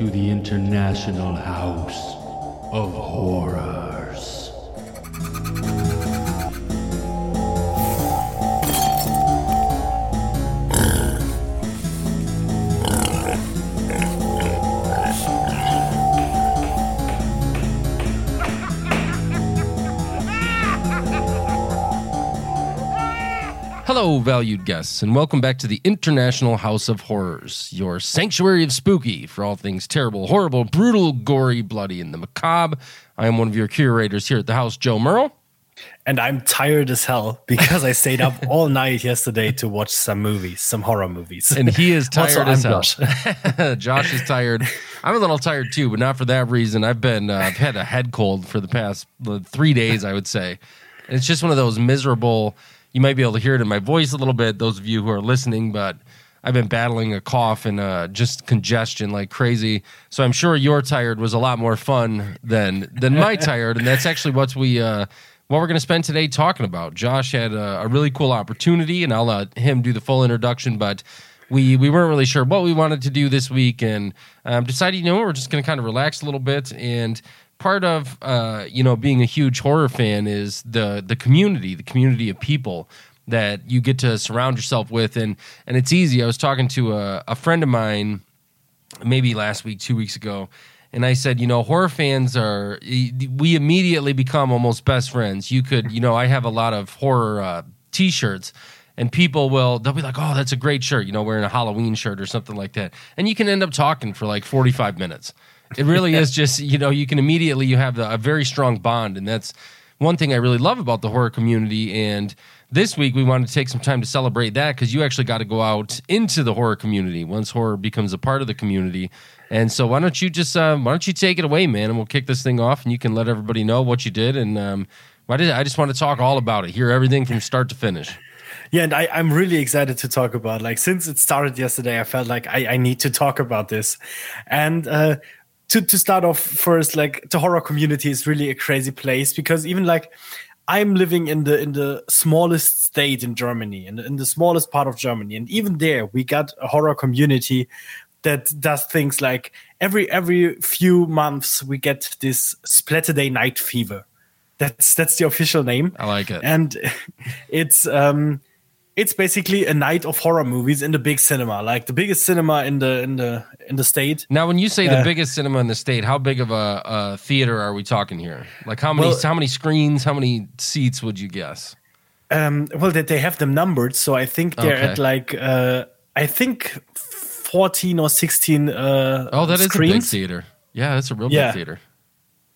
to the International House of Horrors. Hello, valued guests, and welcome back to the International House of Horrors, your sanctuary of spooky for all things terrible, horrible, brutal, gory, bloody, and the macabre. I am one of your curators here at the house, Joe Merle. And I'm tired as hell because I stayed up all night yesterday to watch some movies, some horror movies. And he is tired Also, as I'm hell. Josh. Josh is tired. I'm a little tired too, but not for that reason. I've been uh, I've had a head cold for the past three days, I would say. And it's just one of those miserable. You might be able to hear it in my voice a little bit, those of you who are listening, but I've been battling a cough and uh, just congestion like crazy. So I'm sure your tired was a lot more fun than than my tired, and that's actually what we. Uh, what we're going to spend today talking about. Josh had a, a really cool opportunity, and I'll let him do the full introduction. But we we weren't really sure what we wanted to do this week, and um, decided you know we're just going to kind of relax a little bit. And part of uh, you know being a huge horror fan is the the community, the community of people that you get to surround yourself with, and and it's easy. I was talking to a, a friend of mine maybe last week, two weeks ago, and I said, you know, horror fans are we immediately become almost best friends. You could, you know, I have a lot of horror uh, t-shirts. And people will, they'll be like, oh, that's a great shirt, you know, wearing a Halloween shirt or something like that. And you can end up talking for like 45 minutes. It really is just, you know, you can immediately, you have a very strong bond. And that's one thing I really love about the horror community. And this week we wanted to take some time to celebrate that because you actually got to go out into the horror community once horror becomes a part of the community. And so why don't you just uh, why don't you take it away, man, and we'll kick this thing off, and you can let everybody know what you did. And um, why did I just want to talk all about it, hear everything from start to finish. Yeah, and I, I'm really excited to talk about. Like since it started yesterday, I felt like I, I need to talk about this. And uh, to to start off first, like the horror community is really a crazy place because even like I'm living in the in the smallest state in Germany, in, in the smallest part of Germany, and even there we got a horror community that does things like every every few months we get this Splatterday Night Fever. That's that's the official name. I like it. And it's um it's basically a night of horror movies in the big cinema, like the biggest cinema in the in the in the state. Now, when you say the Uh, biggest cinema in the state, how big of a, a theater are we talking here? Like how many Well- how many screens, how many seats would you guess? Um, well, they, they have them numbered, so I think they're Okay. at like uh, I think fourteen or sixteen. Uh, Oh, that is a big theater. Yeah, that's a real Yeah. big theater.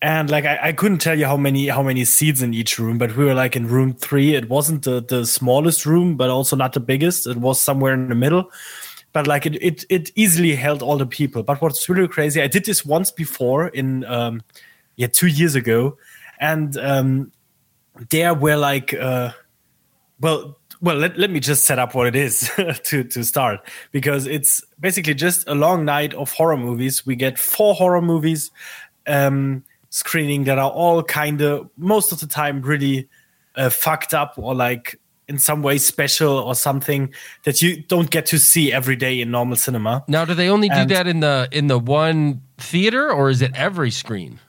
And like I, I couldn't tell you how many how many seats in each room, but we were like in room three. It wasn't the, the smallest room, but also not the biggest. It was somewhere in the middle. But like it, it it easily held all the people. But what's really crazy, I did this once before in um yeah, two years ago. And um there were like uh well well let, let me just set up what it is to to start because it's basically just a long night of horror movies we get four horror movies um screening that are all kind of most of the time really uh, fucked up or like in some way special or something that you don't get to see every day in normal cinema Now, do they only do that in the in the one theater, or is it every screen?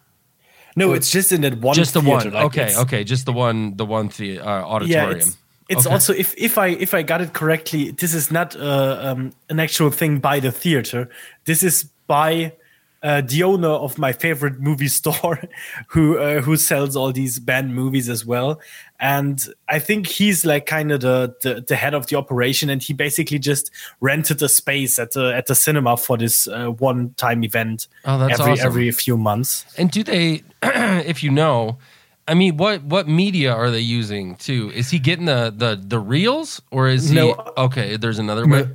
no it's just in that one just the theater, one. like okay, okay, just the one. The one the uh, auditorium. Yeah, it's, it's Okay. also if if I if I got it correctly, this is not uh, um, an actual thing by the theater. This is by uh, the owner of my favorite movie store, who uh, who sells all these banned movies as well. And I think he's like kind of the, the the head of the operation, and he basically just rented a space at the at the cinema for this uh, one time event. Oh, that's every awesome. every few months. And do they, if you know, I mean, what what media are they using too? Is he getting the the the reels, or is he? Okay, there's another way.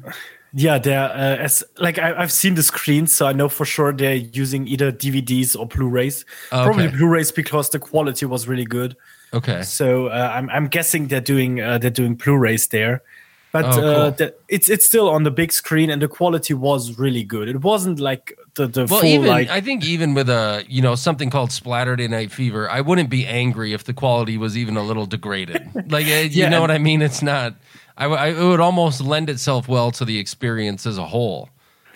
Yeah, they're uh, as like I, I've seen the screens, so I know for sure they're using either DVDs or Blu-rays. Oh, Probably. Blu-rays because the quality was really good. Okay, So uh, I'm I'm guessing they're doing uh, they're doing Blu-rays there, but Oh, cool. uh, the, it's it's still on the big screen and the quality was really good. It wasn't like the the well, full even like I think even with a you know something called Splatterday Night Fever, I wouldn't be angry if the quality was even a little degraded. like, uh, you Yeah, know what I mean? It's not. I, I- it would almost lend itself well to the experience as a whole.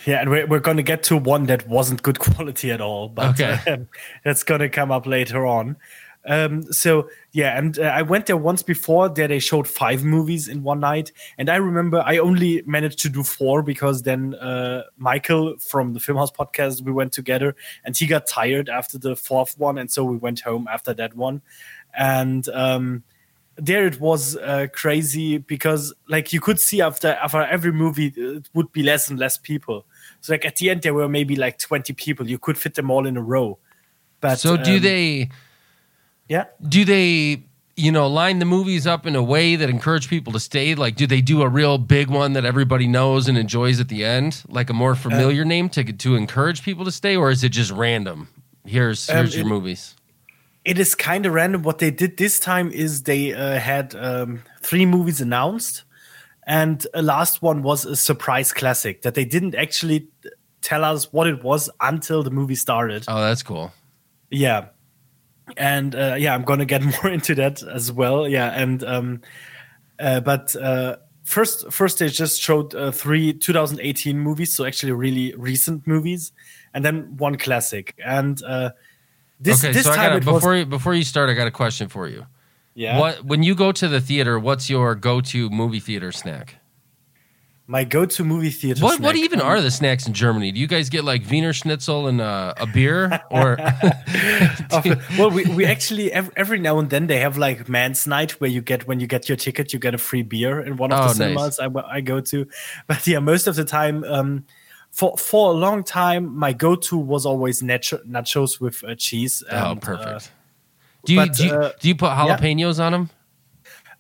Yeah, and we're, we're going to get to one that wasn't good quality at all, but Okay. um, that's going to come up later on. Um, so yeah, and uh, I went there once before. There they showed five movies in one night, and I remember I only managed to do four because then uh, Michael from the Filmhouse podcast we went together, and he got tired after the fourth one, and so we went home after that one, and. Um, there it was uh, crazy because like you could see after after every movie uh, it would be less and less people so like at the end there were maybe like 20 people you could fit them all in a row but So do um, they yeah do they you know line the movies up in a way that encourage people to stay? Like, do they do a real big one that everybody knows and enjoys at the end, like a more familiar Uh, name to to encourage people to stay, or is it just random? Here's Um, here's your it- movies. It is kind of random what they did this time is they uh, had um, three movies announced and a last one was a surprise classic that they didn't actually tell us what it was until the movie started Oh, that's cool. Yeah. And uh, yeah, I'm gonna get more into that as well. Yeah, and um, uh, but uh, first, first they just showed uh, three 2018 movies, so actually really recent movies, and then one classic. And uh, this okay, this so I got before was you, before you start, I got a question for you. yeah. What when you go to the theater? What's your go to movie theater snack? my go-to movie theater. What what even Um, are the snacks in Germany? Do you guys get like Wiener Schnitzel and uh, a beer, or well, we, we actually every, every now and then they have like man's night where you get when you get your ticket you get a free beer in one of Oh, the cinemas I, I go to. But yeah, most of the time, um, for for a long time, my go to was always nacho, nachos with uh, cheese. oh, and, perfect. do you but, do you, uh, do you put jalapenos on them?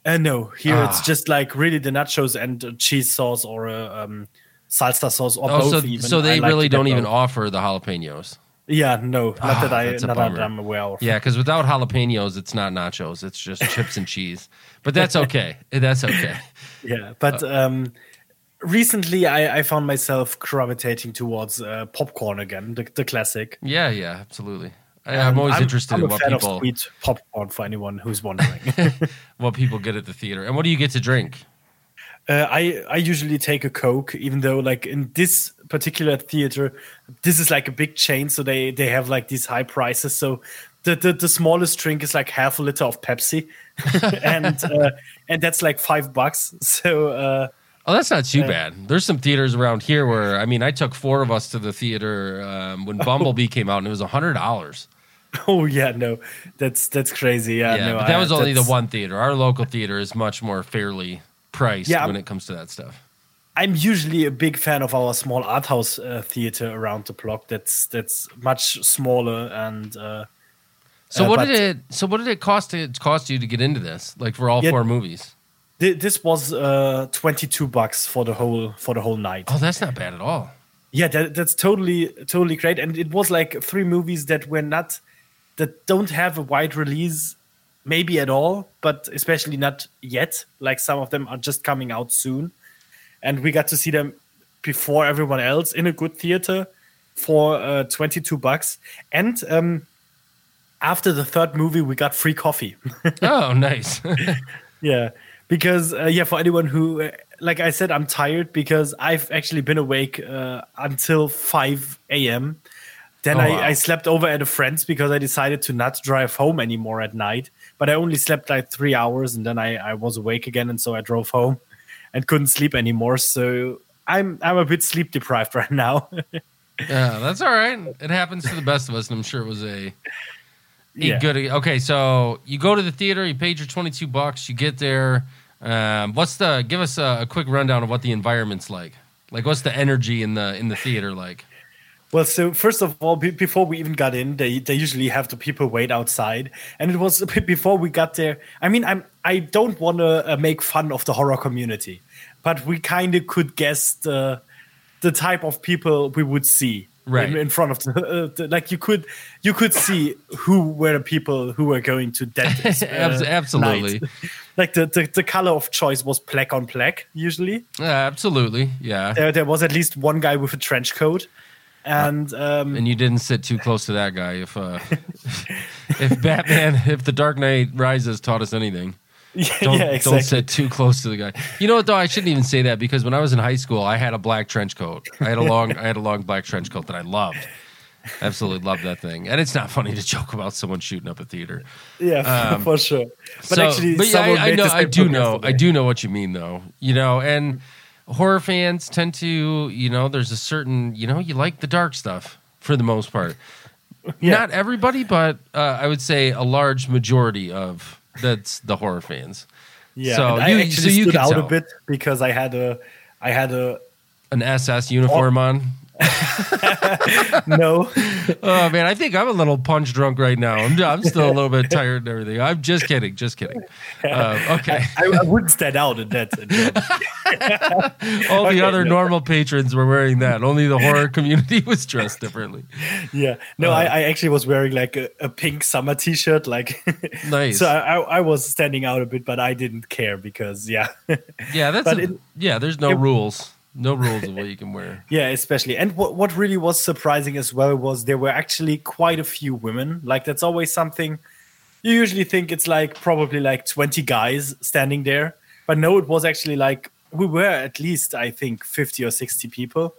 Uh, no, here Ah. it's just like really the nachos and uh, cheese sauce or uh, um, salsa sauce or Oh, both. so even. so they like really don't even both. offer the jalapenos. Yeah, no, not Ah, that I not that. I'm aware of. Yeah, because without jalapenos, it's not nachos. It's just chips and cheese. But that's okay. That's okay. Yeah, but Uh, um, recently I, I found myself gravitating towards uh, popcorn again, the, the classic. Yeah, yeah, absolutely. I, I'm always interested I'm in a what fan people of sweet popcorn for anyone who's wondering. what people get at the theater. And what do you get to drink? uh, I I usually take a Coke, even though like in this particular theater, this is like a big chain, so they they have like these high prices. So the the, the smallest drink is like half a liter of Pepsi, and uh, and that's like five bucks. So. Uh, Oh, that's not too bad. There's some theaters around here where I mean, I took four of us to the theater um, when Bumblebee came out, and it was a hundred dollars. Oh yeah, no, that's that's crazy. Yeah, Yeah, no, but that I- was only the one theater. Our local theater is much more fairly priced Yeah, when I'm- it comes to that stuff. I'm usually a big fan of our small art house uh, theater around the block. That's that's much smaller and uh, So Uh, what did it? So what did it cost? It cost you to get into this, like for all Yeah. four movies? Thi- this was uh, 22 bucks for the whole for the whole night. Oh, that's not bad at all. Yeah, that, that's totally totally great. And it was like three movies that were not that don't have a wide release, maybe at all, but especially not yet. Like some of them are just coming out soon, and we got to see them before everyone else in a good theater for uh, 22 bucks. And um, after the third movie, we got free coffee. Oh, nice. Yeah, because uh, yeah, for anyone who, uh, like I said, I'm tired because I've actually been awake uh, until five a.m. Then Oh, I, wow. I slept over at a friend's because I decided to not drive home anymore at night. But I only slept like three hours, and then I, I was awake again, and so I drove home and couldn't sleep anymore. So I'm I'm a bit sleep deprived right now. yeah, that's all right. It happens to the best of us, and I'm sure it was a, a Yeah. good. Okay, so you go to the theater, you paid your 22 bucks, you get there. Um, what's the? Give us a, a quick rundown of what the environment's like. Like, what's the energy in the in the theater like? Well, so first of all, be- before we even got in, they they usually have the people wait outside, and it was a bit before we got there. I mean, I'm I don't want to uh, make fun of the horror community, but we kind of could guess the the type of people we would see Right. in, in front of the, uh, the like you could you could see who were the people who were going to that uh, absolutely. like the, the the color of choice was black on black usually Yeah, absolutely. Yeah. there, there was at least one guy with a trench coat and um And you didn't sit too close to that guy. If uh, if Batman, if the Dark Knight Rises taught us anything, Yeah, Don't, yeah, exactly. don't sit too close to the guy. You know what though? I shouldn't even say that because when I was in high school, I had a black trench coat. I had a long, I had a long black trench coat that I loved. Absolutely loved that thing. And it's not funny to joke about someone shooting up a theater. yeah, for sure. But So- actually, but yeah, I, I know, I do know, I do know what you mean, though. You know, and horror fans tend to, you know, there's a certain, you know, you like the dark stuff for the most part. Yeah. Not everybody, but uh, I would say a large majority of that's the horror fans. Yeah, So I you- actually so you stood out tell. a bit because I had a, I had a An SS uniform oh. on. no. Oh man, I think I'm a little punch drunk right now. I'm, I'm still a little bit tired and everything. I'm just kidding, just kidding. Uh, okay, I, I wouldn't stand out in that. all the okay, other yeah. normal patrons were wearing that. Only the horror community was dressed differently. yeah, no, Uh. I, I actually was wearing like a, a pink summer T-shirt, like Nice. So I, I I was standing out a bit, but I didn't care because yeah, Yeah, that's a- it- yeah. There's no it- rules, no rules of what you can wear. yeah, especially. And what what really was surprising as well was there were actually quite a few women. Like that's always something you usually think it's like probably like 20 guys standing there, but no, it was actually like we were at least I think 50 or 60 people,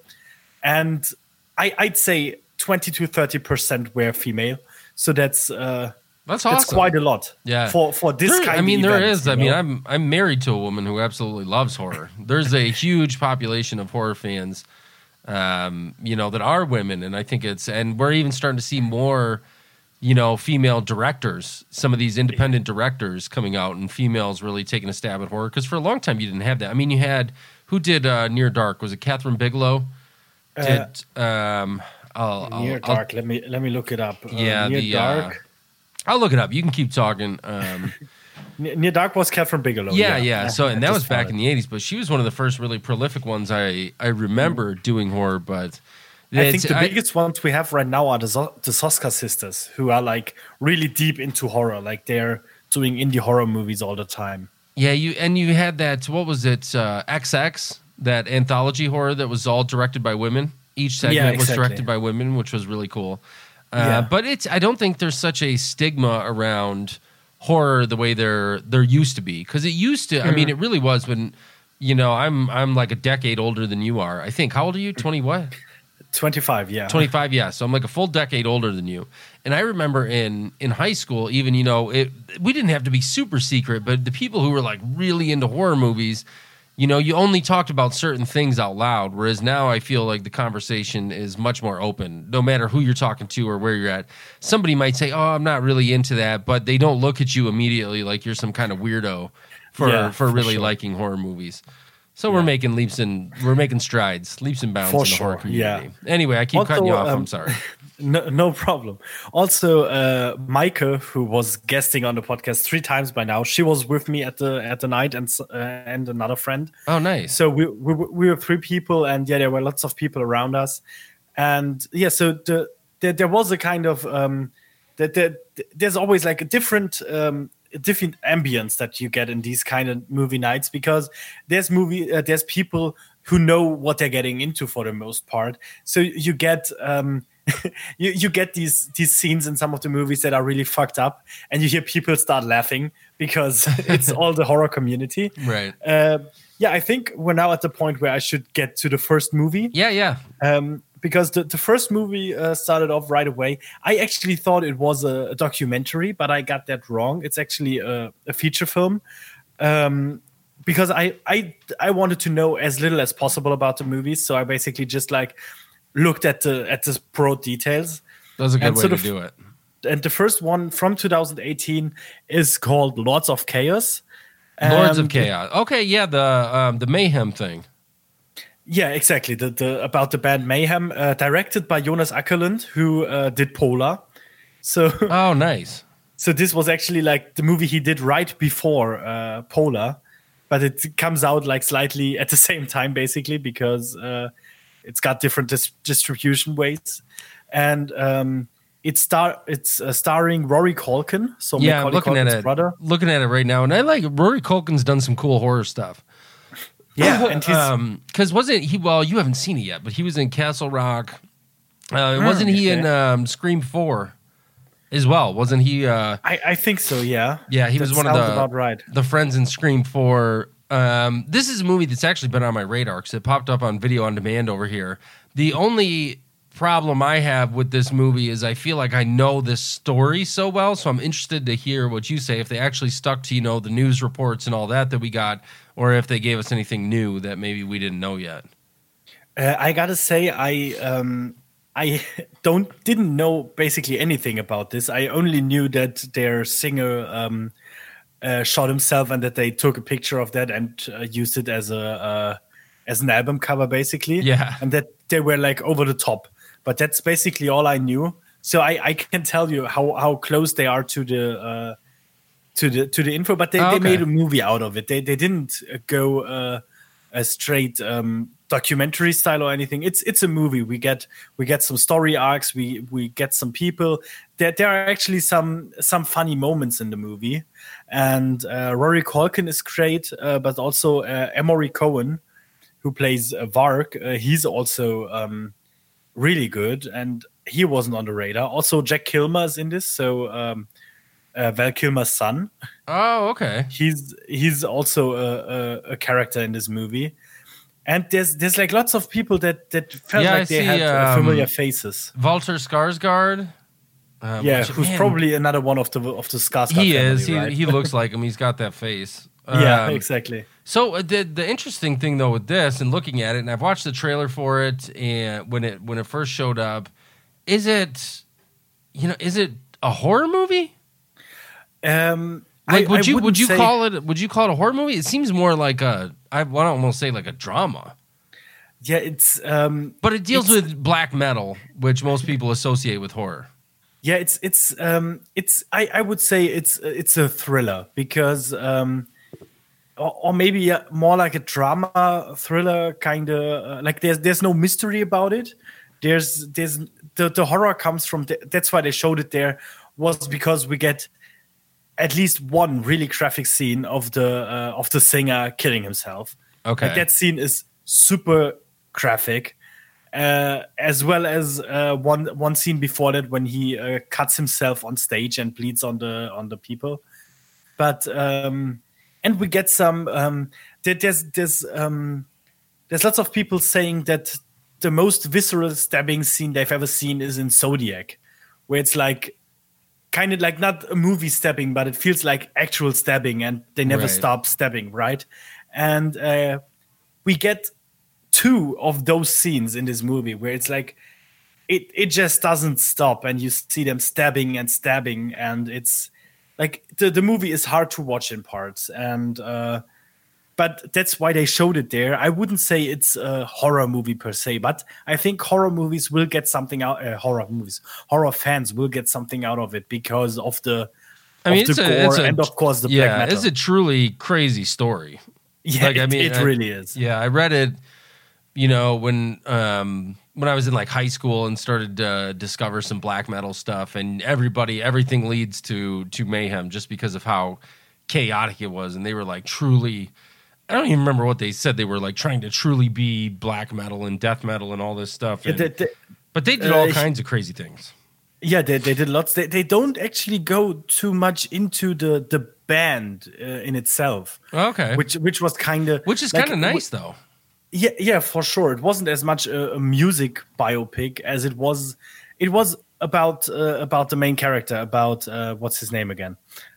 and I, I'd say 20 to 30 percent were female. So that's uh, That's awesome. that's quite a lot. Yeah. For for this There- kind. I mean, of there event, is. I mean, know? I'm I'm married to a woman who absolutely loves horror. There's a huge population of horror fans, um, you know, that are women, and I think it's and we're even starting to see more, you know, female directors. Some of these independent directors coming out, and females really taking a stab at horror because for a long time you didn't have that. I mean, you had who did uh, Near Dark? Was it Kathryn Bigelow? Did um, I'll, I'll, Near I'll- dark. let me let me look it up. Uh, Yeah, near the, uh, dark. I'll look it up. You can keep talking. Um, dark was Kathryn Bigelow. yeah, yeah. So, and that was back in the '80s, but she was one of the first really prolific ones I I remember doing horror. But I think the biggest ones we have right now are the, the Soska sisters, who are like really deep into horror. Like they're doing indie horror movies all the time. yeah, you and you had that. What was it? Uh, XX, that anthology horror that was all directed by women. Each segment Yeah, was directed by women, which was really cool. Uh, Yeah. But it's I don't think there's such a stigma around horror the way there there used to be because it used to. I mean, it really was when. You know, I'm I'm like a decade older than you are. I think. How old are you? Twenty what? 25, yeah. 25 yeah so i'm like a full decade older than you and i remember in in high school even you know it we didn't have to be super secret but the people who were like really into horror movies you know you only talked about certain things out loud whereas now i feel like the conversation is much more open no matter who you're talking to or where you're at somebody might say oh i'm not really into that but they don't look at you immediately like you're some kind of weirdo for Yeah, for for really sure. liking horror movies so we're making leaps and we're making strides, leaps and bounds For in the horror sure, yeah. community. Anyway, I keep Also, cutting you off. um, I'm sorry. No, no problem. Also, uh, Maike, who was guesting on the podcast three times by now, she was with me at the at the night, and s- uh, and another friend. Oh, nice. So we, we we were three people, and yeah, there were lots of people around us, and yeah, so the there, there was a kind of um, that there, there's always like a different um, different ambience that you get in these kind of movie nights because there's movie uh, there's people who know what they're getting into for the most part, so you get. Um, you, you get these these scenes in some of the movies that are really fucked up and you hear people start laughing because it's all the horror community right. uh, yeah, I think we're now at the point where I should get to the first movie. Yeah, yeah. Um, because the, the first movie uh, started off right away. I actually thought it was a, a documentary, but I got that wrong. It's actually a, a feature film. Um, because I, I I wanted to know as little as possible about the movies, so I basically just like looked at the at the broad details. That was a good And way to of- do it. And the first one from 2018 is called Lords of Chaos. Lords of Chaos. Okay, yeah, the um, the mayhem thing. Yeah, exactly. The, the about the band Mayhem, uh, directed by Jonas Åkerlund, who uh, did Polar. So, Oh, nice. so this was actually like the movie he did right before uh, Polar, but it comes out like slightly at the same time, basically because uh, it's got different dis- distribution ways, and um, it's star it's uh, starring Rory Culkin. So Yeah, I'm Macaulay looking at it. brother. Looking at it right now, and I like Rory Culkin's done some cool horror stuff. Yeah, and he's Um, because wasn't he? Well, you haven't seen it yet, but he was in Castle Rock. Uh, wasn't he in um, Scream Four? as well, wasn't he? Uh, I, I think so. Yeah. yeah, he was one of the right. the friends in Scream Four. Um, this is a movie that's actually been on my radar because it popped up on video on demand over here. The only problem I have with this movie is I feel like I know this story so well, so I'm interested to hear what you say. If they actually stuck to you know the news reports and all that that we got, or if they gave us anything new that maybe we didn't know yet. Uh, I gotta say, I um, I don't didn't know basically anything about this. I only knew that their singer um, uh, shot himself and that they took a picture of that and uh, used it as a uh, as an album cover, basically. Yeah. and that they were like over the top. But that's basically all I knew. So I, I can tell you how, how close they are to the uh, to the to the info. But they, Oh, they made a movie out of it. They they didn't uh, go uh, a straight um, documentary style or anything. It's it's a movie. We get we get some story arcs. We we get some people. There there are actually some some funny moments in the movie, and uh, Rory Culkin is great, uh, but also uh, Emory Cohen, who plays uh, Varg. Uh, he's also um, really good, and he wasn't on the radar. Also, Jack Kilmer is in this, so um, uh, Val Kilmer's son Oh, okay. he's he's also a, a, a character in this movie and there's there's like lots of people that that felt Yeah, I like they see, had uh, um, familiar faces Walter Skarsgård. Uh, yeah which- who's man, probably another one of the of the Skarsgård he family, is. He, right? he looks like him. He's got that face. Yeah Um, exactly So uh, the the interesting thing though with this and looking at it, and I've watched the trailer for it, and when it when it first showed up, is it, you know, is it a horror movie? um Like, I- would you would you say- call it would you call it a horror movie? It seems more like a I want to almost say like a drama, yeah it's um but it deals with black metal, which most people associate with horror. yeah it's it's um it's i i would say it's it's a thriller because um or, or maybe more like a drama thriller kind of uh, like there's there's no mystery about it there's there's the, the horror comes from the, that's why they showed it there was because we get at least one really graphic scene of the uh, of the singer killing himself Okay. like that scene is super graphic uh, as well as uh, one one scene before that when he uh, cuts himself on stage and bleeds on the on the people. But um, and we get some um, there, there's there's um, there's lots of people saying that the most visceral stabbing scene they've ever seen is in Zodiac, where it's like kind of like not a movie stabbing, but it feels like actual stabbing, and they never Right. stop stabbing, right? And uh, we get two of those scenes in this movie where it's like it it just doesn't stop and you see them stabbing and stabbing and it's like the, the movie is hard to watch in parts and uh but that's why they showed it there i wouldn't say it's a horror movie per se but i think horror movies will get something out uh, horror movies horror fans will get something out of it because of the I mean, of it's the a, gore it's a and of course the yeah, it's a truly crazy story. yeah, like, I mean, it I- really is. Yeah, I read it. You know, when um, when I was in like high school and started to discover some black metal stuff, and everybody, everything leads to to mayhem just because of how chaotic it was, and they were like truly. I don't even remember what they said. They were like trying to truly be black metal and death metal and all this stuff. And- the- the- but they did uh, all he- kinds of crazy things. Yeah, they, they did lots. They, they don't actually go too much into the the band uh, in itself, Okay, which which which was kind of which is kind of nice though. Yeah, yeah, for sure. It wasn't as much a, a music biopic as it was. It was about uh, about the main character, about uh, what's his name again?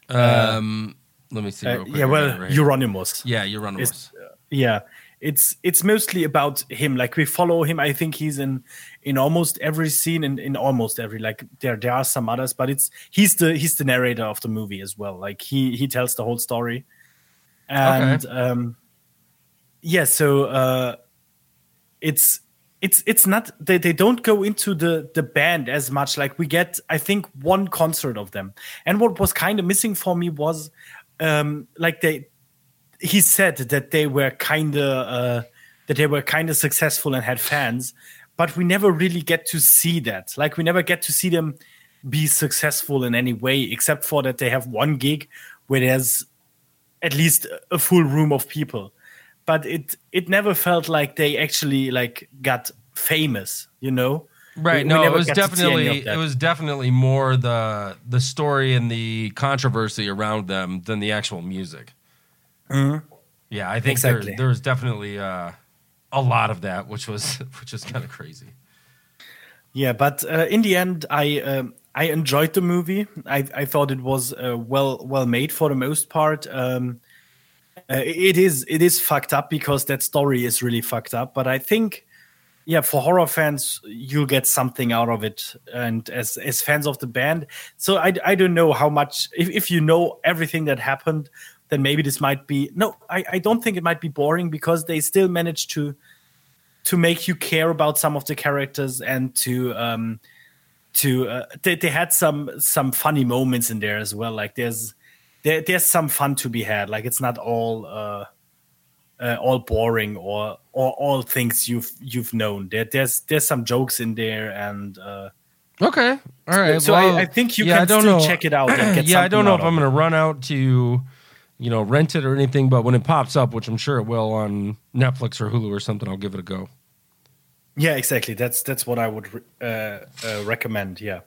Um, let me see. Uh, yeah, well, right. Euronymous. yeah, Euronymous. It's- yeah it's it's mostly about him like we follow him i think he's in in almost every scene in, in almost every like there there are some others but it's he's the he's the narrator of the movie as well like he he tells the whole story and um yeah so uh it's it's it's not they, they don't go into the the band as much like we get i think one concert of them and what was kind of missing for me was um like they he said that they were kind of uh, that they were kind of successful and had fans, but we never really get to see that. Like we never get to see them be successful in any way, except for that they have one gig where there's at least a full room of people. But it it never felt like they actually like got famous, you know. Right. We- we no, it was got to see any definitely it was definitely more the the story and the controversy around them than the actual music. Yeah, I think Exactly. there, there was definitely uh, a lot of that, which was which is kind of crazy. Yeah, but uh, in the end, I um, I enjoyed the movie. I I thought it was uh, well well made for the most part. Um, it is it is fucked up because that story is really fucked up. But I think, yeah, for horror fans, you'll get something out of it. And as as fans of the band, so I I don't know how much if if you know everything that happened, then maybe this might be no. I I don't think it might be boring because they still managed to to make you care about some of the characters and to um to uh, they, they had some some funny moments in there as well like there's there, there's some fun to be had like it's not all uh, uh all boring or or all things you've you've known there there's there's some jokes in there and uh Okay. All right. so well, I, I think you yeah, I can don't still know. check it out yeah, I don't know if I'm going to run out to, you know, rent it or anything, but when it pops up, which I'm sure it will on Netflix or Hulu or something, I'll give it a go. Yeah, exactly. That's that's what I would uh, uh, recommend. Yeah.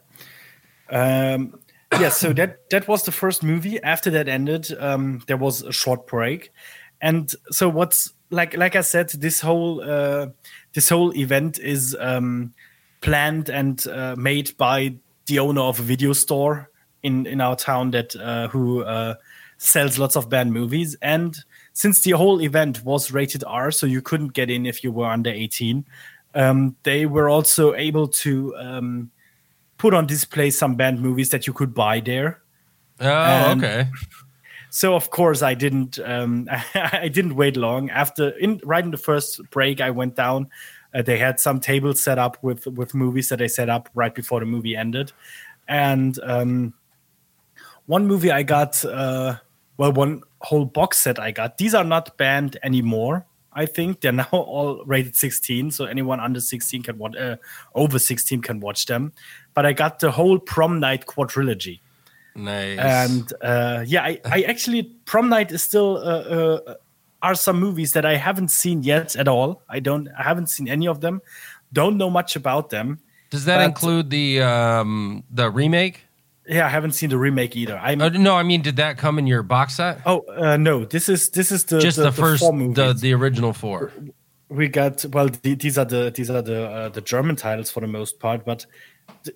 Um, yeah. So that that was the first movie. After that ended, um, there was a short break, and so what's like like I said, this whole uh, this whole event is um, planned and uh, made by the owner of a video store in in our town that uh, who uh, sells lots of bad movies and since the whole event was rated R, so you couldn't get in if you were under 18, um, they were also able to um, put on display some banned movies that you could buy there. Oh, And- okay. So of course I didn't um, I didn't wait long. After in right in the first break, I went down. Uh, they had some tables set up with with movies that they set up right before the movie ended, and um, one movie I got, uh, well, one whole box set I got. These are not banned anymore. I think they're now all rated 16, so anyone under 16 can watch, uh, over 16 can watch them. But I got the whole prom night quadrilogy Nice. and uh, yeah, I, I actually prom night is still uh, uh, are some movies that I haven't seen yet at all. I don't, I haven't seen any of them. Don't know much about them. Does that but- include the um the remake? Yeah, I haven't seen the remake either. I'm Uh, no, I mean, did that come in your box set? oh uh, no, this is this is the Just the, first, four the movies. the original four. we got well the, these are the these are the uh, the german titles for the most part but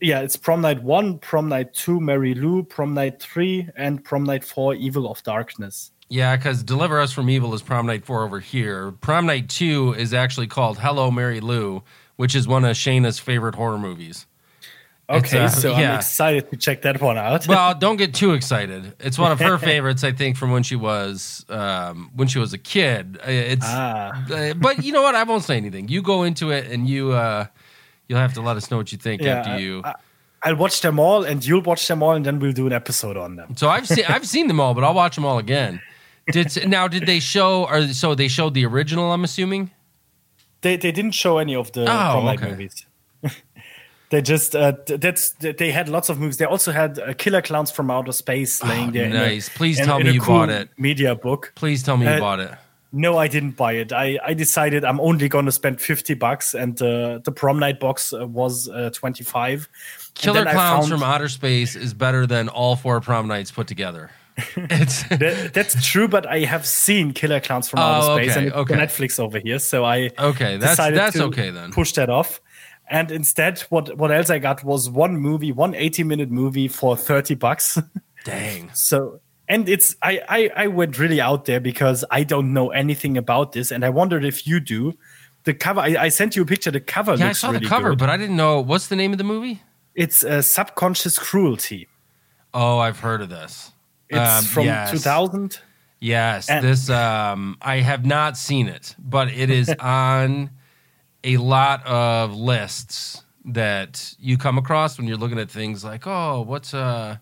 yeah it's prom night 1 prom night 2 mary lou prom night 3 and prom night 4 evil of darkness Yeah, because Deliver Us from Evil is Prom Night 4 over here. Prom Night 2 is actually called Hello, Mary Lou, which is one of Shayna's favorite horror movies. Okay uh, so yeah. i'm excited to check that one out Well, don't get too excited. It's one of her favorites, I think, from when she was um, when she was a kid. Uh, It's, ah uh, but you know what? I won't say anything. You go into it, and you uh, you'll have to let us know what you think yeah after you. I, i'll watch them all and you'll watch them all and then we'll do an episode on them So I've seen I've seen them all, but I'll watch them all again. Did now? Did they show? Or so they showed the original? I'm assuming. they, they didn't show any of the Oh, okay. movies they just uh, that's they had lots of movies they also had uh, killer clowns from outer space laying Oh, there in a- nice. Please in- tell in me you cool bought it. media book Please tell me you Uh, bought it. No, I didn't buy it. I, I decided I'm only going to spend 50 bucks, and uh, the prom night box uh, was uh, 25. And Killer Clowns found- from Outer Space is better than all four prom nights put together. It's That- that's true, but I have seen Killer Clowns from Oh, Outer Space, okay, and okay. on Netflix over here. So I okay. That's decided that's to okay then. push that off. And instead, what what else I got was one movie, one 80 minute movie for 30 bucks. Dang. So and it's I, I I went really out there because I don't know anything about this, and I wondered if you do. The cover I, I sent you a picture. The cover Yeah, I saw really the cover, good. but I didn't know what's the name of the movie. it's uh, subconscious cruelty. Oh, I've heard of this. It's Um, from yes. 2000. Yes, And- this um I have not seen it, but it is on a lot of lists that you come across when you're looking at things like, "Oh, what's uh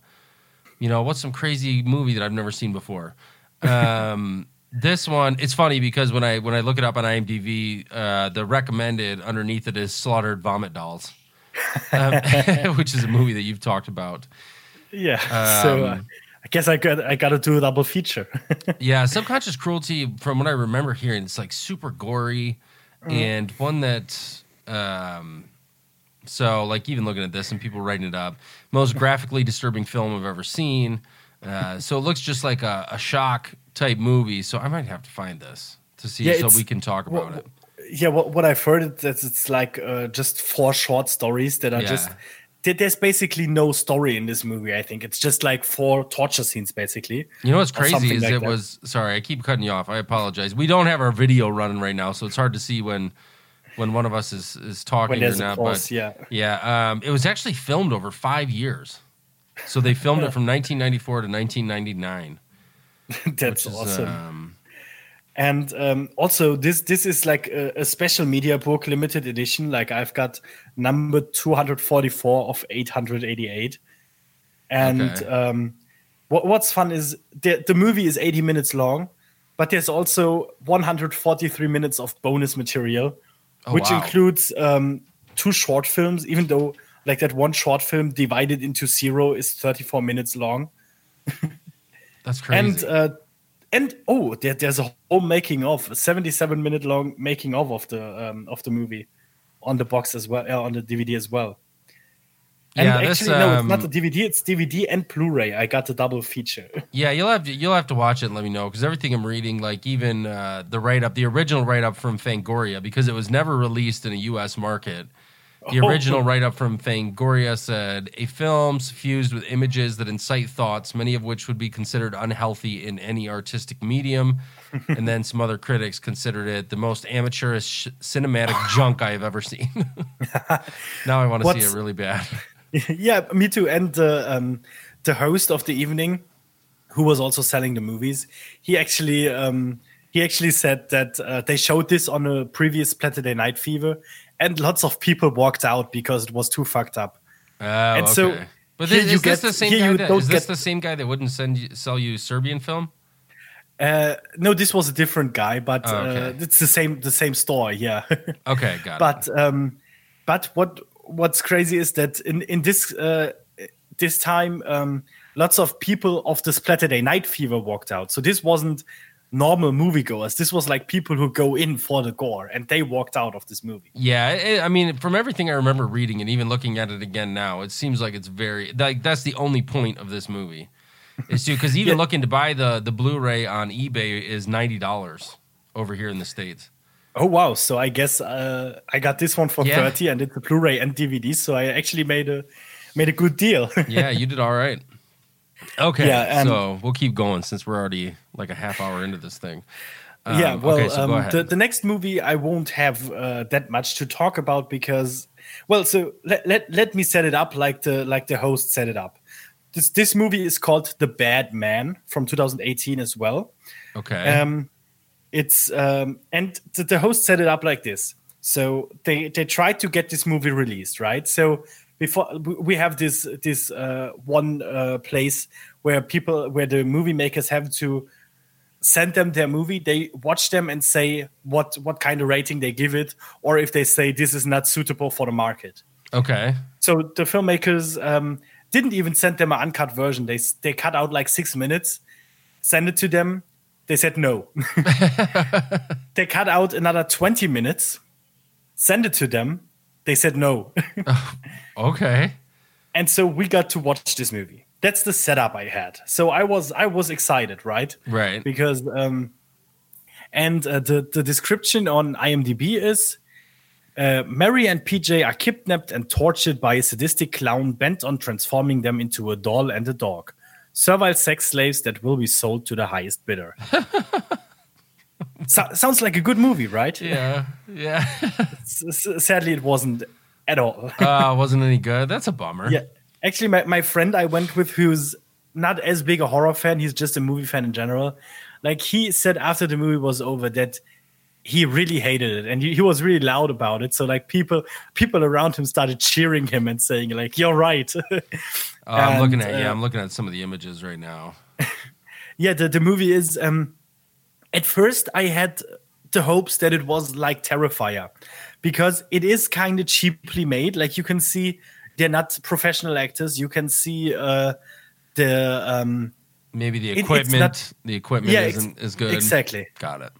you know, what's some crazy movie that I've never seen before?" Um this one, it's funny because when I when I look it up on IMDb, uh the recommended underneath it is Slaughtered Vomit Dolls. um, which is a movie that you've talked about. Yeah. so uh, Um, I guess I got I got to do a double feature. Yeah, subconscious cruelty, from what I remember hearing, it's like super gory Mm. and one that um So, like, even looking at this and people writing it up, most graphically disturbing film I've ever seen. Uh, so it looks just like a, a shock type movie. So I might have to find this to see Yeah, so we can talk about Well, it. Yeah, what, what I've heard is that it's like uh, just four short stories that are Yeah. just. There's basically no story in this movie. I think it's just like four torture scenes, basically. You know what's crazy is like it that. was sorry, I keep cutting you off. I apologize. We don't have our video running right now, so it's hard to see when when one of us is is talking or not. but yeah. yeah, um, it was actually filmed over five years. So they filmed it from 1994 to 1999. That's is, awesome. Um, And um, also, this this is like a, a special media book, limited edition. Like I've got number two hundred forty four of eight hundred eighty eight. And Okay. um, what, what's fun is the the movie is eighty minutes long, but there's also one hundred forty three minutes of bonus material, Oh, which wow. includes um, two short films. Even though like that one short film divided into zero is thirty four minutes long. that's crazy. And uh, and oh, there, there's a whole making of a 77 minute long making of of the um, of the movie on the box as well, uh, on the DVD as well. And Yeah, this, actually, no, it's not um, the DVD. It's DVD and Blu-ray. I got the double feature. Yeah, you'll have to you'll have to watch it and let me know because everything I'm reading, like even uh, the write up, the original write up from Fangoria, because it was never released in a U.S. market. The Oh. original write up from Fangoria said a film suffused with images that incite thoughts, many of which would be considered unhealthy in any artistic medium. and then some other critics considered it the most amateurish cinematic junk I have ever seen. now I want to see it really bad. yeah, me too. And the um, the host of the evening, who was also selling the movies, he actually um, he actually said that uh, they showed this on a previous Saturday Night Fever, and lots of people walked out because it was too fucked up. Oh, And so. But here is, this get- the same guy? That, is this get- the same guy that wouldn't send you, sell you Serbian film? Uh, no, this was a different guy, but Oh, uh, it's the same the same store. Yeah, Okay, got it. but um, but what what's crazy is that in in this uh, this time, um, lots of people of the Splatterday Night Fever walked out. So this wasn't normal moviegoers. This was like people who go in for the gore, and they walked out of this movie. Yeah, it, I mean, from everything I remember reading and even looking at it again now, it seems like it's very like that's the only point of this movie. Is to because even Yeah. looking to buy the the Blu-ray on eBay is ninety dollars over here in the states. Oh wow! So I guess uh, I got this one for Yeah. thirty, and it's a Blu-ray and DVD. So I actually made a made a good deal. Yeah, you did all right. Okay, Yeah, and- so we'll keep going since we're already like a half hour into this thing. Um, yeah, well, okay, so um, the, the next movie I won't have uh, that much to talk about because, well, so let, let let me set it up like the like the host set it up. This this movie is called The Bad Man from 2018 as well. okay, Um, it's um, and the, the host set it up like this. So they they tried to get this movie released, right? So before we- we have this this uh, one uh, place where people where the movie makers have to send them their movie they watch them and say what what kind of rating they give it or if they say this is not suitable for the market okay, so the filmmakers um, didn't even send them an uncut version they they cut out like six minutes send it to them they said no they cut out another 20 minutes send it to them they said no okay. and so we got to watch this movie that's the setup i had so i was i was excited right Right. because um and uh, the the description on imdb is uh, Mary and PJ are kidnapped and tortured by a sadistic clown bent on transforming them into a doll and a dog. Servile sex slaves that will be sold to the highest bidder. so- sounds like a good movie, right? Yeah, yeah. Sadly, it wasn't at all. uh, wasn't any good. That's a bummer. Yeah, actually, my, my friend I went with, who's not as big a horror fan, he's just a movie fan in general. Like he said after the movie was over that he really hated it, and he, he was really loud about it. So like people people around him started cheering him and saying like, "You're right." Uh, I'm looking at yeah, uh, I'm looking at some of the images right now. yeah, the the movie is. um At first, I had the hopes that it was like Terrifier, because it is kind of cheaply made. Like you can see, they're not professional actors. You can see uh the um Maybe the equipment, not- the equipment Yeah, isn't as good. exactly. Got it.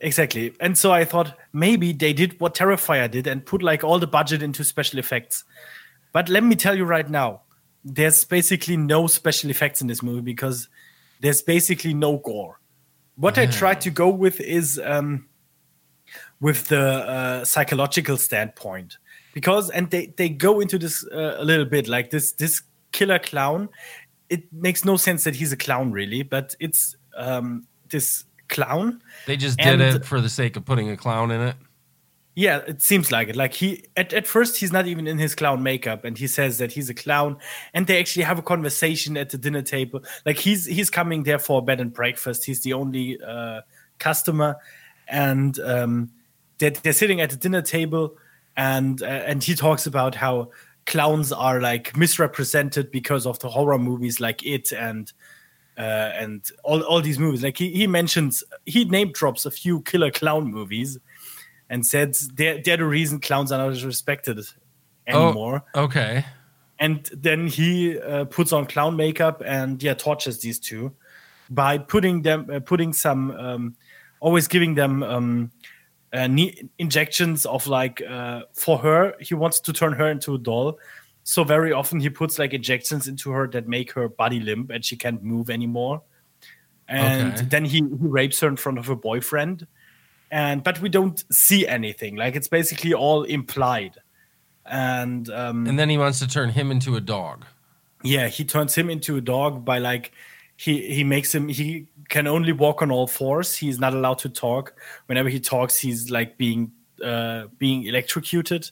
Exactly. And so I thought maybe they did what Terrifier did and put like all the budget into special effects. But let me tell you right now, there's basically no special effects in this movie because there's basically no gore. What I tried to go with is um, with the uh, psychological standpoint because and they they go into this uh, a little bit like this this killer clown it makes no sense that he's a clown really but it's um this clown. They just did And- it for the sake of putting a clown in it. yeah it seems like it. Like he at, at first he's not even in his clown makeup and he says that he's a clown and they actually have a conversation at the dinner table. Like he's he's coming there for bed and breakfast. He's the only uh customer and um they're, they're sitting at the dinner table and uh, and he talks about how clowns are like misrepresented because of the horror movies like it and uh, and all, all these movies. Like he, he mentions he name drops a few killer clown movies and said they're, they're the reason clowns are not as respected anymore. Okay. and then he uh, puts on clown makeup and yeah tortures these two by putting them uh, putting some um, always giving them um, uh, injections of like uh, for her. He wants to turn her into a doll so very often he puts like injections into her that make her body limp and she can't move anymore. And Okay. then he, he rapes her in front of her boyfriend. And but we don't see anything. Like it's basically all implied. And um And then he wants to turn him into a dog. yeah he turns him into a dog by like he he makes him he can only walk on all fours. He's not allowed to talk. Whenever he talks he's like being uh being electrocuted.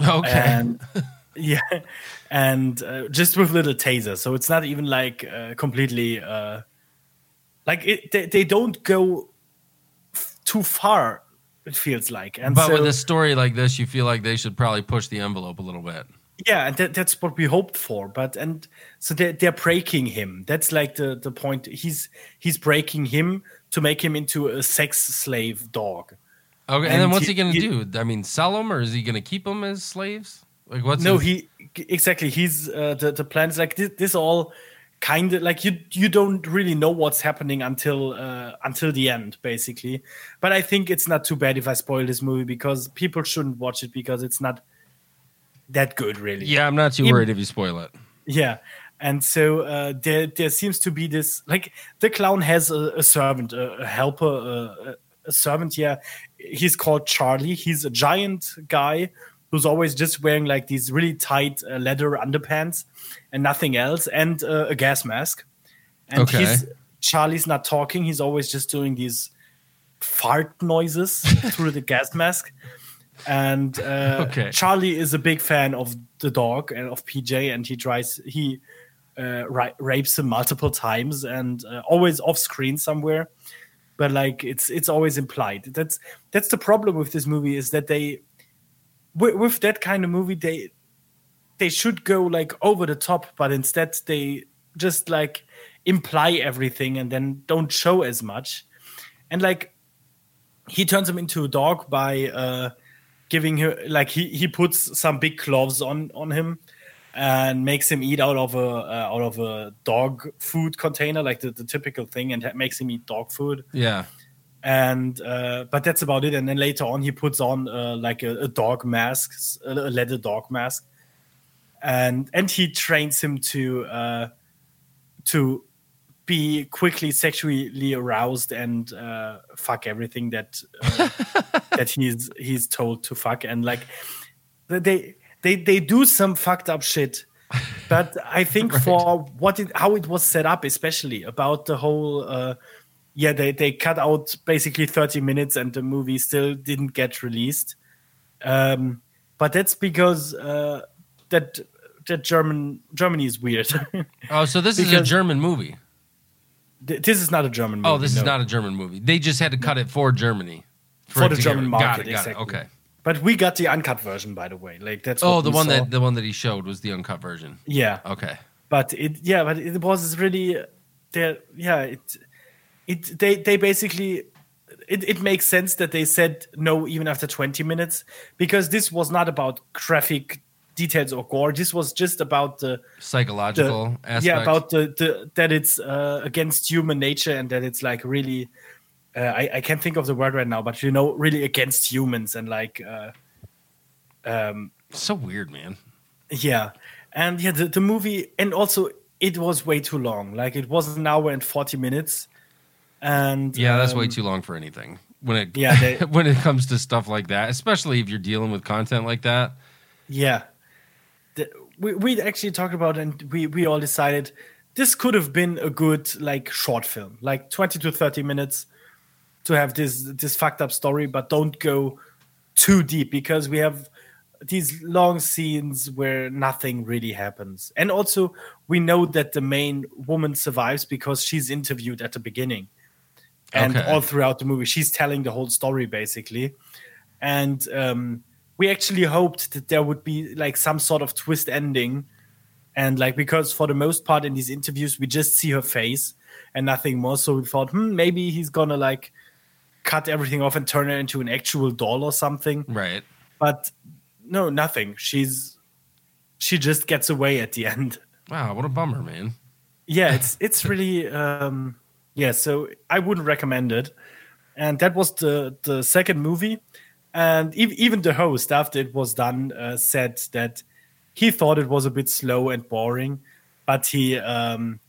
Okay. and yeah and uh, just with little taser so it's not even like uh, completely uh like it they, they don't go f- too far it feels like and but so, with a story like this, you feel like they should probably push the envelope a little bit. yeah and that, that's what we hoped for but and so they're, they're breaking him that's like the the point he's he's breaking him to make him into a sex slave dog Okay. And, And then what's he- he, going to he- do? I mean, sell him or is he going to keep them as slaves? Like, what's no he exactly he's uh, the, the plan is like this, this all kind of like you you don't really know what's happening until uh, until the end basically but i think it's not too bad if i spoil this movie because people shouldn't watch it because it's not that good really Yeah, I'm not too worried if you spoil it. Yeah. And so uh, there, there seems to be this like the clown has a, a servant, a, a helper, a, a servant. Yeah, he's called Charlie. He's a giant guy who's always just wearing like these really tight uh, leather underpants and nothing else, and uh, a gas mask. And Okay. he's Charlie's not talking. He's always just doing these fart noises through the gas mask. And uh, Okay. Charlie is a big fan of the dog and of PJ, and he tries he uh, ra- rapes him multiple times and uh, always off screen somewhere. But like it's it's always implied. That's that's the problem with this movie is that they with, with that kind of movie they they should go like over the top, but instead they just like imply everything and then don't show as much. And like he turns him into a dog by uh giving her like he he puts some big gloves on on him and makes him eat out of a uh, out of a dog food container like the, the typical thing and makes him eat dog food Yeah. And uh, but that's about it. And then later on he puts on uh, like a, a dog mask a leather dog mask. And and he trains him to uh to be quickly sexually aroused and uh fuck everything that uh, that he's he's told to fuck. And like they they they do some fucked up shit. But i think for what it how it was set up especially about the whole uh yeah they they cut out basically 30 minutes and the movie still didn't get released um but that's because uh that that german germany is weird Oh, so this is a German movie. Th- this is not a german movie Oh, this is not a German movie. They just had to cut it for Germany. For it the German Got market, it, got exactly. it. Okay. but we got the uncut version by the way like that's Oh, the one saw. that the one that he showed was the uncut version. yeah Okay. but it yeah but it was really there yeah it it they they basically it, it makes sense that they said no even after 20 minutes because this was not about graphic details or gore this was just about the, Psychological the aspect. yeah about the, the that it's uh, against human nature and that it's like really uh, I, I can't think of the word right now, but you know, really against humans and like, uh, um, So weird, man. yeah, and yeah, the, the movie, and also it was way too long. Like it was an hour and forty minutes, and Yeah, that's way um, too long for anything. When it Yeah, they- when it comes to stuff like that, especially if you're dealing with content like that. Yeah. The, we we actually talked about and we we all decided this could have been a good like short film, like 20 to 30 minutes to have this this fucked up story, but don't go too deep because we have these long scenes where nothing really happens. And also we know that the main woman survives because she's interviewed at the beginning. And Okay. all throughout the movie, she's telling the whole story basically. And um, we actually hoped that there would be like some sort of twist ending. And like because for the most part in these interviews we just see her face and nothing more. So we thought hmm maybe he's gonna like cut everything off and turn her into an actual doll or something. Right. but no nothing. She's she just gets away at the end. Wow, what a bummer, man. yeah it's it's really um yeah so i wouldn't recommend it. And that was the the second movie. And ev- even the host after it was done uh, said that he thought it was a bit slow and boring but he um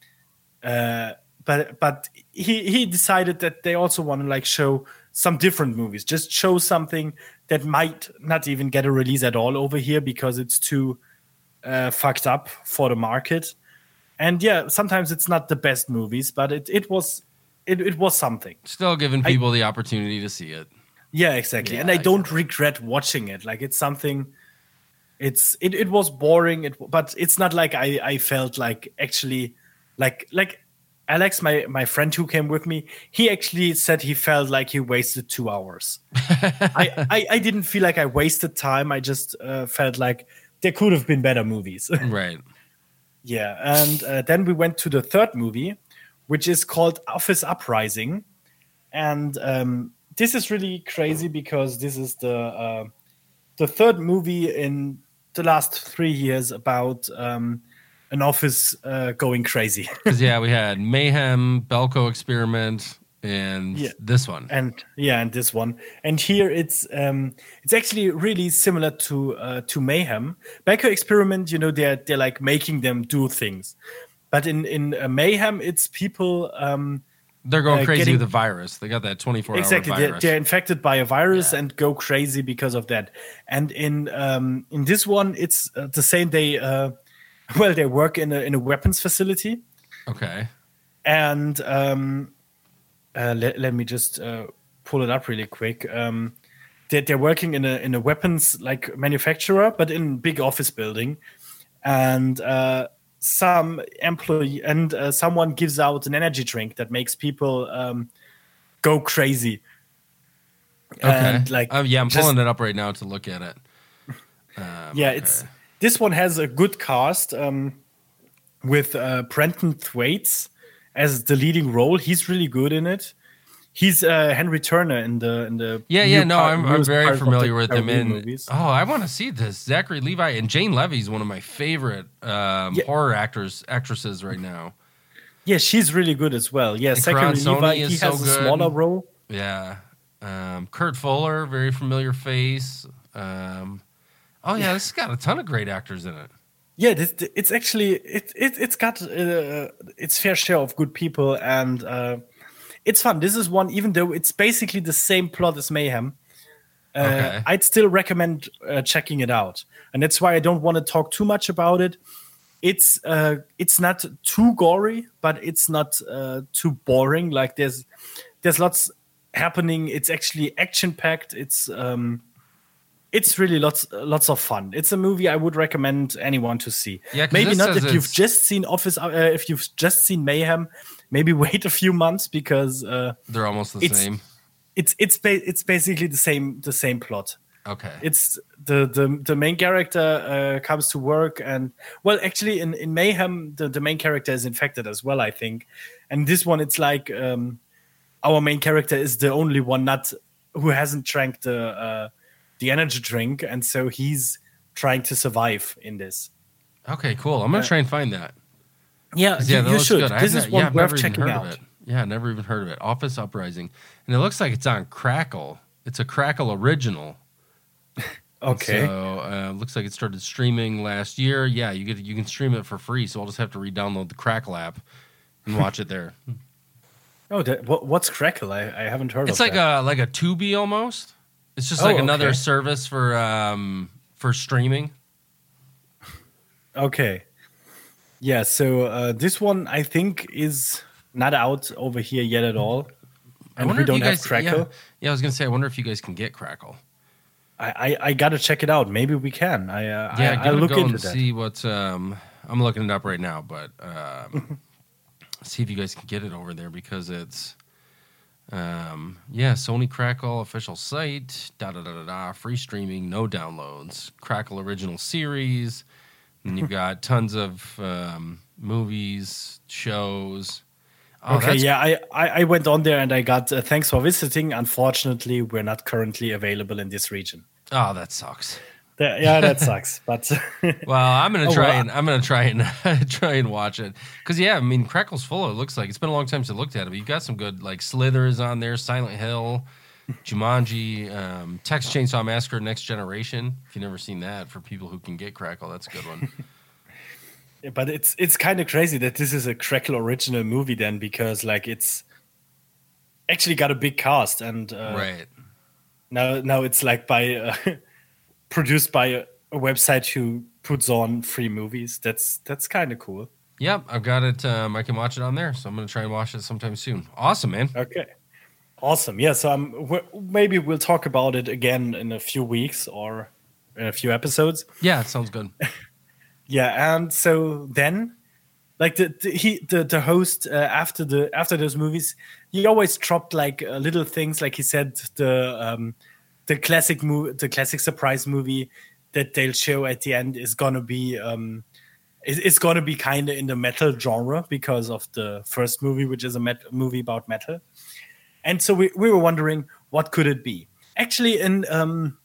uh but but he he decided that they also want to like show some different movies just show something that might not even get a release at all over here because it's too uh, fucked up for the market and yeah sometimes it's not the best movies but it, it was it, it was something. Still giving people the opportunity to see it. yeah exactly. And i I don't regret watching it. Like it's something it's it, it was boring it but it's not like i i felt like actually like like alex my my friend who came with me he actually said he felt like he wasted two hours. I, I i didn't feel like i wasted time. I just uh, felt like there could have been better movies. Right. Yeah, and uh, then we went to the third movie, which is called Office Uprising, and um, this is really crazy because this is the uh, the third movie in the last three years about um, an office uh, going crazy, yeah, we had Mayhem, Belko Experiment, and Yeah. this one. and yeah, and this one, and here it's um, it's actually really similar to uh, to Mayhem. Belko Experiment, you know, they're they're like making them do things, but in in uh, Mayhem, it's people. Um, They're going uh, crazy getting- with the virus. They got that 24 exactly hour they're, they're infected by a virus Yeah. and go crazy because of that and in um in this one it's uh, the same they uh well they work in a in a weapons facility okay. and um uh, let, let me just uh, pull it up really quick um they're, they're working in a in a weapons like manufacturer but in big office building and uh some employee and uh, someone gives out an energy drink that makes people um go crazy Okay. and like Uh, yeah, I'm just- pulling it up right now to look at it. Um, yeah okay. it's this one has a good cast um with uh brenton thwaites as the leading role he's really good in it he's uh henry turner in the in the Yeah, yeah, no, part- I'm, I'm very part of the familiar with him in. movies. Oh, I want to see this. Zachary Levi and Jane Levy is one of my favorite um, Yeah. horror actors actresses right now. yeah she's really good as well yeah And Zachary Levi, is he so has a good. smaller role Yeah, um, Kurt Fuller, very familiar face. Um, oh yeah, this has got a ton of great actors in it. Yeah this, it's actually it, it it's got uh, its fair share of good people and uh it's fun. This is one even though it's basically the same plot as mayhem uh, Okay. i'd still recommend uh, checking it out. And that's why i don't want to talk too much about it. It's uh it's not too gory but it's not uh too boring. Like there's there's lots happening. It's actually action packed it's um it's really lots lots of fun. It's a movie I would recommend anyone to see. Yeah, maybe not if you've just seen Office. Uh, if you've just seen Mayhem, maybe wait a few months because uh, They're almost the It's- same. it's it's ba- it's basically the same the same plot. Okay. It's the the the main character uh, comes to work and well, actually in in Mayhem the the main character is infected as well, I think. And this one, it's like um, our main character is the only one not who hasn't drank the uh, the energy drink, and so he's trying to survive in this. okay, cool. I'm gonna try and find that. Yeah, Yeah, you, that you looks should. good. I This have is not- one yeah, worth never even checking heard out. of it. Yeah, never even heard of it. Office Uprising, and it looks like it's on Crackle. It's a Crackle original. Okay. So uh, looks like it started streaming last year. Yeah, you get you can stream it for free. So I'll just have to re-download the Crackle app and watch it there. oh, that, what, what's Crackle? I, I haven't heard of it. It's like that. a like a Tubi almost. It's just Oh, like another okay. service for um for streaming. Okay. Yeah, so uh, this one I think is not out over here yet at all. I And wonder we don't you have Crackle. Yeah, yeah, I was gonna say. I wonder if you guys can get Crackle. I, I, I gotta check it out. Maybe we can. I uh, Yeah, I, it look into and that. see what's. Um, I'm looking it up right now, but um, see if you guys can get it over there because it's. Um, yeah, Sony Crackle official site. Da da da da da. Free streaming, no downloads. Crackle original series. And you've got tons of um, movies, shows. Oh, okay, yeah, I, I, I went on there and I got uh, thanks for visiting. Unfortunately, we're not currently available in this region. Oh, that sucks. That- yeah, that sucks. But Well, I'm gonna Oh, try well, and I'm gonna try and try and watch it because yeah, I mean Crackle's full. It looks like it's been a long time since I looked at it. But you've got some good like Slithers on there, Silent Hill, Jumanji, um, Texas Chainsaw Massacre, Next Generation. If you've never seen that, for people who can get Crackle, that's a good one. but it's it's kind of crazy that this is a Crackle original movie then because like it's actually got a big cast and uh, right. now now it's like by uh, produced by a, a website who puts on free movies. That's that's kind of cool. Yep, I've got it. Um, I can watch it on there, so I'm gonna try and watch it sometime soon. Awesome, man. Okay. Awesome. Yeah. So um, w- maybe we'll talk about it again in a few weeks or in a few episodes. Yeah, it sounds good. Yeah. And so then, like the, the he the the host uh, after the after those movies, he always dropped like uh, little things. Like he said the um the classic movie, the classic surprise movie that they'll show at the end is gonna be um is gonna be kind of in the metal genre because of the first movie, which is a met- movie about metal. And so we, we were wondering what could it be? Actually, in um,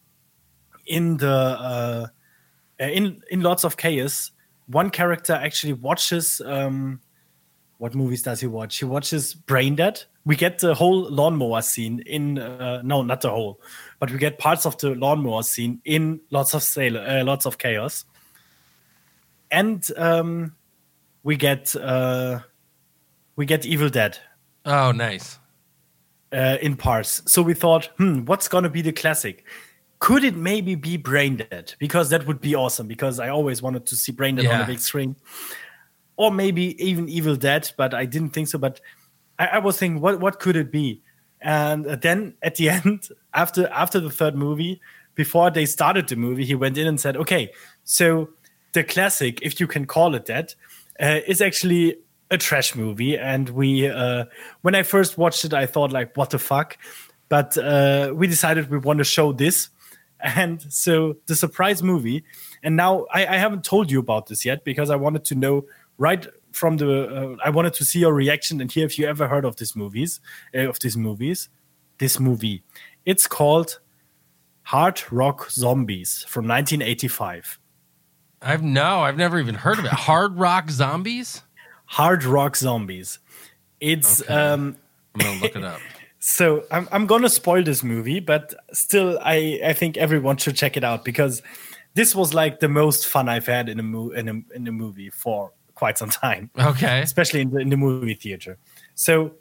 in the uh, in in lots of chaos, one character actually watches. Um, what movies does he watch? He watches Brain Dead. We get the whole lawnmower scene in uh, no, not the whole, but we get parts of the lawnmower scene in lots of uh, lots of chaos, and um, we get uh, we get Evil Dead Oh, nice. uh, in parts. So we thought, hmm, what's going to be the classic? Could it maybe be Brain Dead? Because that would be awesome. Because I always wanted to see Brain Dead on the big screen, or maybe even Evil Dead, but I didn't think so. But I, I was thinking, what what could it be? And then at the end, after after the third movie, before they started the movie, he went in and said, "Okay, so the classic, if you can call it that, uh, is actually a trash movie." And we, uh, when I first watched it, I thought like, "What the fuck?" But uh, we decided we want to show this, and so the surprise movie. And now I, I haven't told you about this yet because I wanted to know right from the. Uh, I wanted to see your reaction and hear if you ever heard of these movies, uh, of these movies, this movie. It's called Hard Rock Zombies from 1985. I've no, I've never even heard of it. Hard Rock Zombies. Hard Rock Zombies. It's Okay. um I'm gonna look it up. so I'm I'm gonna spoil this movie, but still I I think everyone should check it out because this was like the most fun I've had in a mo- in a in a movie for quite some time. Okay. especially in the, in the movie theater. So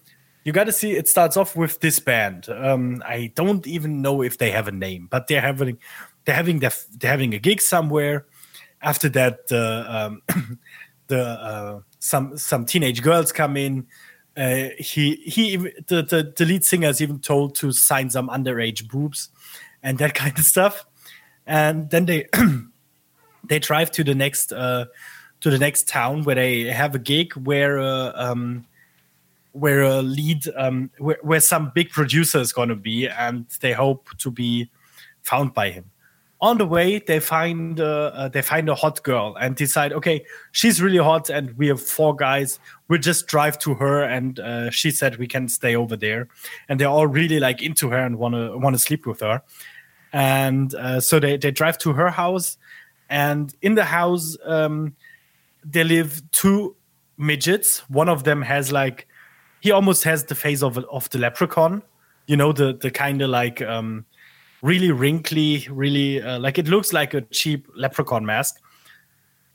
you got to see. It starts off with this band. Um, I don't even know if they have a name, but they're having they're having their, they're having a gig somewhere. After that, the um, the uh, some some teenage girls come in. Uh, he he the, the the lead singer is even told to sign some underage boobs and that kind of stuff. And then they they drive to the next uh, to the next town where they have a gig where uh, um, where a lead um, where, where some big producer is going to be, and they hope to be found by him. On the way, they find uh, uh, they find a hot girl and decide, okay, she's really hot, and we have four guys. We'll just drive to her, and uh, she said we can stay over there, and they're all really like into her and want to sleep with her. And uh, so they they drive to her house, and in the house um, there live two midgets. One of them has like he almost has the face of of the leprechaun. You know, the the kind of like um, really wrinkly, really uh, like it looks like a cheap leprechaun mask.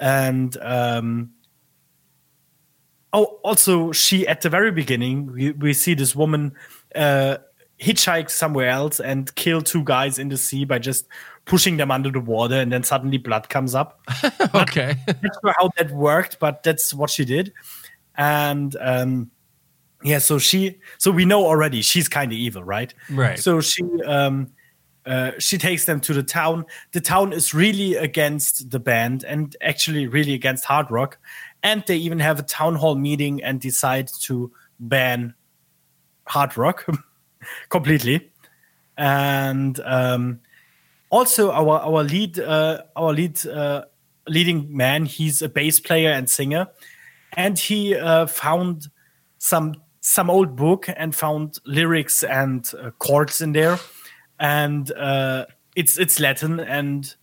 And um, oh, also she at the very beginning we, we see this woman uh, hitchhike somewhere else and kill two guys in the sea by just pushing them under the water, and then suddenly blood comes up. okay. not sure how that worked, but that's what she did. And um, yeah, so she, so we know already she's kind of evil, right? Right. So she, um, uh, she takes them to the town. The town is really against the band and actually really against hard rock. And they even have a town hall meeting and decide to ban hard rock completely. And um, also our our lead uh, our lead uh, leading man he's a bass player and singer. And he uh, found some some old book and found lyrics and uh, chords in there. And uh, it's it's latin. And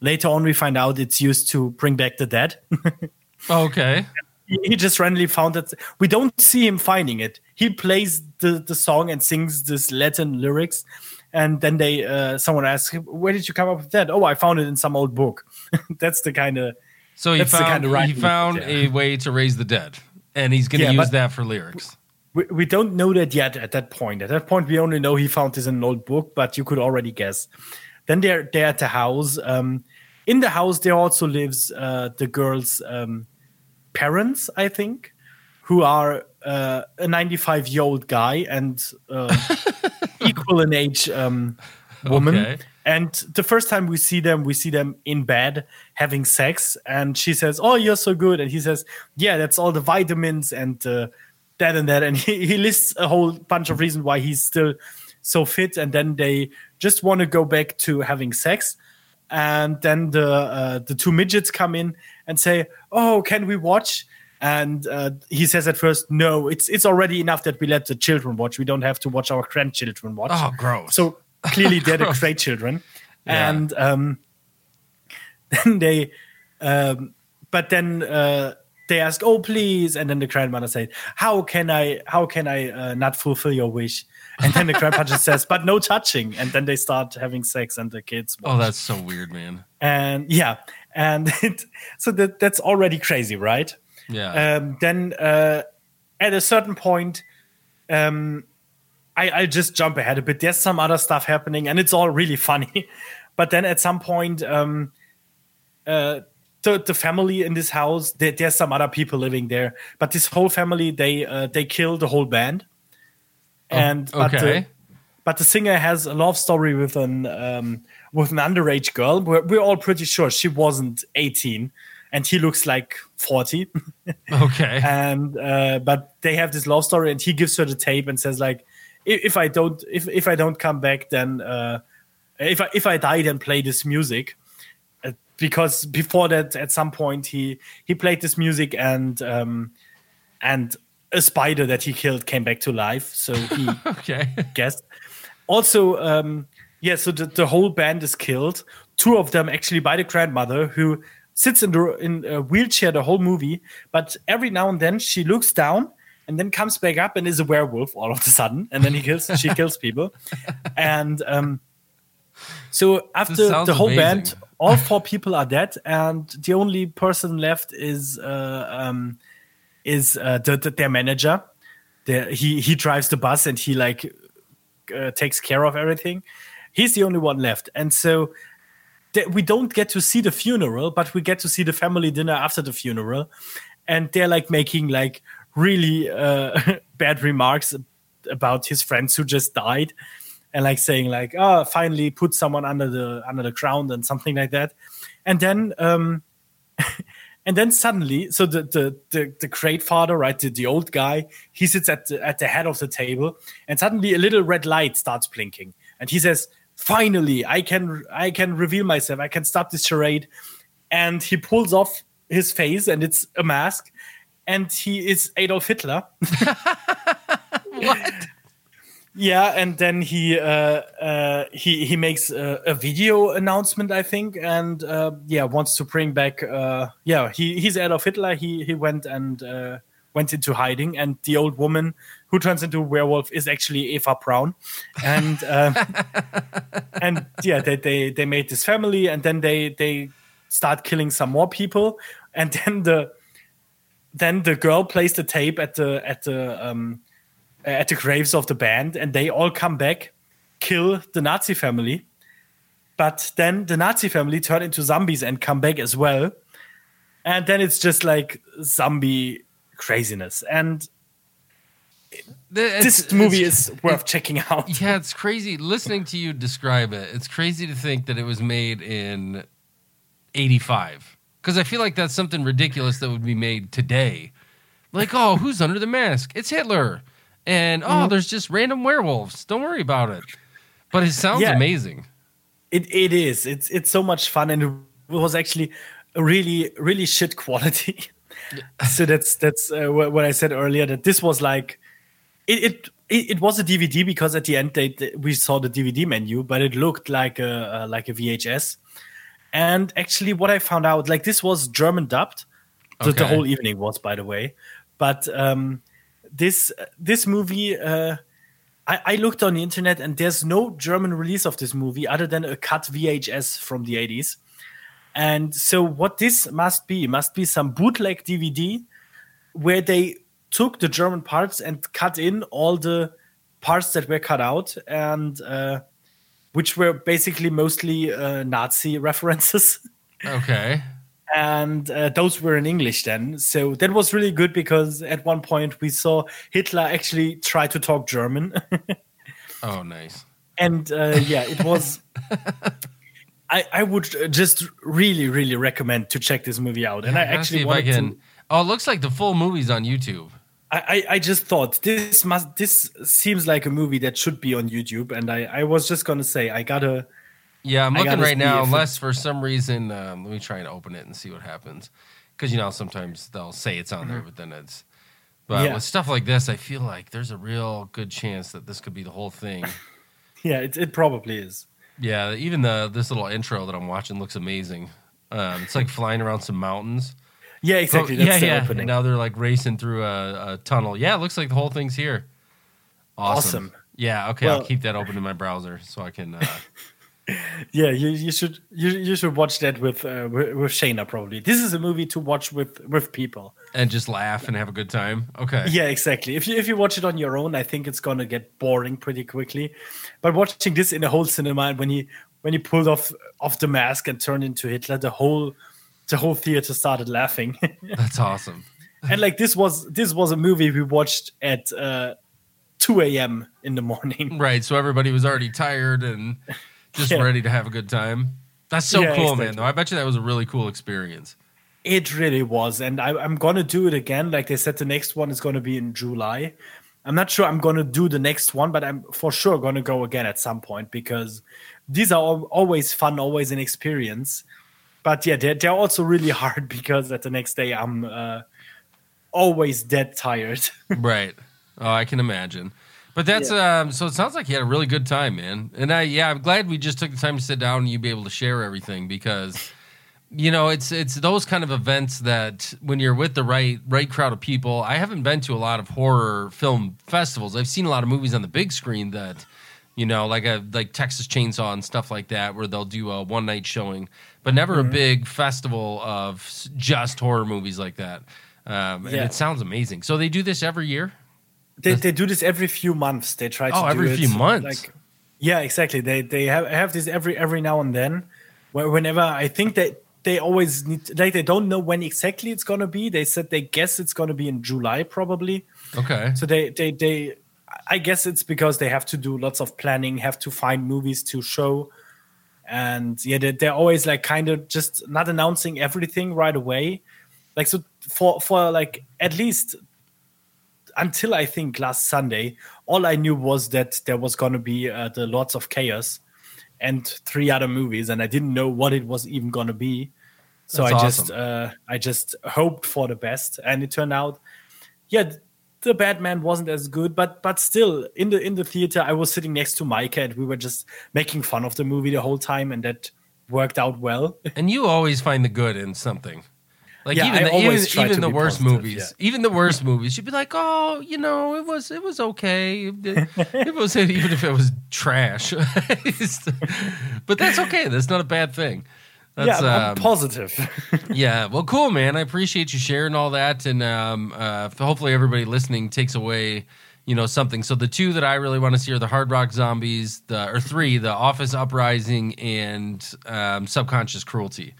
later on we find out it's used to bring back the dead. Okay. he he just randomly found it. We don't see him finding it. He plays the, the song and sings this latin lyrics and then they uh, someone asks where did you come up with that? Oh i found it in some old book. That's the kind of So he found he found yeah. a way to raise the dead, and he's going to Yeah, use that for lyrics. we, we don't know that yet at that point. At that point we only know he found this in an old book but you could already guess. Then they're they're at the house um, in the house there also lives uh, the girl's um, parents i think who are uh, a 95 year old guy and uh, equal in age um, woman. Okay. and the first time we see them we see them in bed having sex and she says oh you're so good. And he says yeah that's all the vitamins and uh, that and that. And he, he lists a whole bunch of reasons why he's still so fit and then they just want to go back to having sex. And then the uh, the two midgets come in and say oh can we watch and uh, he says at first no it's it's already enough that we let the children watch. We don't have to watch our grandchildren watch. Oh, gross. so clearly they're the great children Yeah. and um, then they um, but then uh, they ask oh please. And then the grandmother says how can i how can i uh, not fulfill your wish? And then the grandpa just says but no touching. And then they start having sex and the kids oh, that's so weird, man. and yeah. And it, so that that's already crazy right Yeah. um, then uh, at a certain point, um, I, I'll just jump ahead a bit. There's some other stuff happening, and it's all really funny. But then at some point, um, uh, the the family in this house, there, there's some other people living there, but this whole family they uh, they kill the whole band. And but okay. the, but the singer has a love story with an um, with an underage girl. We're, we're all pretty sure she wasn't 18, and he looks like 40. okay. and uh, but they have this love story, and he gives her the tape and says like, if, if I don't if if I don't come back, then uh, if I if I die, then play this music. Uh, because before that, at some point, he he played this music and um, and a spider that he killed came back to life. So he okay. guess. Also, um, yeah, so the, the whole band is killed. Two of them actually by the grandmother who sits in the in a wheelchair the whole movie, but every now and then she looks down and then comes back up and is a werewolf all of a sudden, and then he kills she kills people. And um, so after the whole amazing. band, all four people are dead, and the only person left is uh, um, is uh, the, the, their manager. The, he he drives the bus and he like uh, takes care of everything. He's the only one left, and so we don't get to see the funeral, but we get to see the family dinner after the funeral, and they're like making like really uh, bad remarks about his friends who just died, and like saying like, "Oh, finally put someone under the under the ground" and something like that, and then. Um, and then suddenly, so the the the, the great father, right, the, the old guy, he sits at the, at the head of the table, and suddenly a little red light starts blinking, and he says, "Finally, I can I can reveal myself. I can stop this charade." And he pulls off his face, and it's a mask, and he is Adolf Hitler. what? Yeah, and then he uh, uh, he he makes a, a video announcement, I think, and uh, yeah, wants to bring back. Uh, yeah, he he's Adolf Hitler. He he went and uh, went into hiding, and the old woman who turns into a werewolf is actually Eva Braun, and um, and yeah, they, they they made this family, and then they they start killing some more people, and then the then the girl plays the tape at the at the um, at the graves of the band, and they all come back, kill the Nazi family, but then the Nazi family turn into zombies and come back as well, and then it's just like zombie craziness, and this movie is worth checking out. Yeah, it's crazy listening to you describe it. It's crazy to think that it was made in 85 because I feel like that's something ridiculous that would be made today. Like, oh, who's under the mask? It's Hitler. And oh, there's just random werewolves. Don't worry about it. But it sounds Yeah. amazing. It it is. It's it's so much fun, and it was actually really really shit quality. so that's that's uh, what I said earlier. That this was like it it. It, was a DVD because at the end they, they- we saw the DVD menu, but it looked like a uh, like a VHS. And actually, what I found out, like this was German dubbed. The, the whole evening was, by the way. But um, this this movie, uh, I, I looked on the internet, and there's no German release of this movie other than a cut VHS from the 80s. And so, what this must be must be some bootleg DVD where they took the German parts and cut in all the parts that were cut out, and uh, which were basically mostly uh, Nazi references. Okay. and uh, those were in English then. So that was really good because at one point we saw Hitler actually try to talk German, Oh, nice. and uh, yeah, it was. I, I would just really really recommend to check this movie out, and I actually if I can. to. Oh, it looks like the full movie's on YouTube. I, I just thought this must this seems like a movie that should be on YouTube, and I I was just gonna say I gotta Yeah, I'm looking right now. if it- Unless for some reason, um, let me try and open it and see what happens. Because you know sometimes they'll say it's on there, but then it's. But Mm-hmm. Yeah. with stuff like this, I feel like there's a real good chance that this could be the whole thing. yeah it it probably is yeah, even the this little intro that I'm watching looks amazing. Um, it's like flying around some mountains. Yeah exactly that's yeah, the yeah. opening And now they're like racing through a, a tunnel. Yeah, it looks like the whole thing's here. Awesome. Awesome. Yeah. Okay, I'll keep that open in my browser so I can. Uh, Yeah, you, you should you, you should watch that with uh, with, with Shayna probably. This is a movie to watch with with people. and just laugh and have a good time. Okay. Yeah, exactly. If you if you watch it on your own, I think it's gonna get boring pretty quickly. But watching this in a whole cinema, and when he when he pulled off off the mask and turned into Hitler, the whole the whole theater started laughing. That's awesome. and like this was this was a movie we watched at uh, two a.m. in the morning. Right. So everybody was already tired and just Yeah. ready to have a good time. That's so Yeah, cool, man. Though I bet you that was a really cool experience. It really was, and I, I'm gonna do it again. Like they said, the next one is gonna be in July. I'm not sure I'm gonna do the next one, but I'm for sure gonna go again at some point because these are al- always fun, always an experience. But yeah, they're, they're also really hard because at the next day I'm uh, always dead tired. right. Oh, I can imagine. But that's um so it sounds like you had a really good time, man. And I yeah, I'm glad we just took the time to sit down and you'd be able to share everything because you know, it's it's those kind of events that when you're with the right right crowd of people. I haven't been to a lot of horror film festivals. I've seen a lot of movies on the big screen that you know, like a like Texas Chainsaw and stuff like that, where they'll do a one night showing, but never Mm-hmm. a big festival of just horror movies like that. Um, and Yeah. it sounds amazing. So they do this every year. they, they do this every few months. They try to Oh, do every it, few months. Like, yeah, exactly. They they have have this every every now and then. Where whenever I think that they always need like they don't know when exactly it's gonna be. They said they guess it's gonna be in July probably. Okay. So they they they I guess it's because they have to do lots of planning, have to find movies to show. And yeah, they, they're always like kind of just not announcing everything right away. Like so for for like at least until I think last Sunday, all I knew was that there was going to be uh, the Lords of Chaos and three other movies, and I didn't know what it was even going to be. So That's I just uh, I just hoped for the best, and it turned out, yeah, the Batman wasn't as good, but but still in the in the theater, I was sitting next to Micah, and we were just making fun of the movie the whole time, and that worked out well. And you always find the good in something. Like Yeah, even the, even, even the worst positive, movies, even the worst movies, you'd be like, oh, you know, it was it was okay. It, it was even if it was trash, but that's okay. That's not a bad thing. That's, yeah, um, positive. yeah, well, cool, man. I appreciate you sharing all that, and um, uh, hopefully everybody listening takes away, you know, something. So the two that I really want to see are the Hard Rock Zombies, the or three, the Office Uprising, and um, Subconscious Cruelty.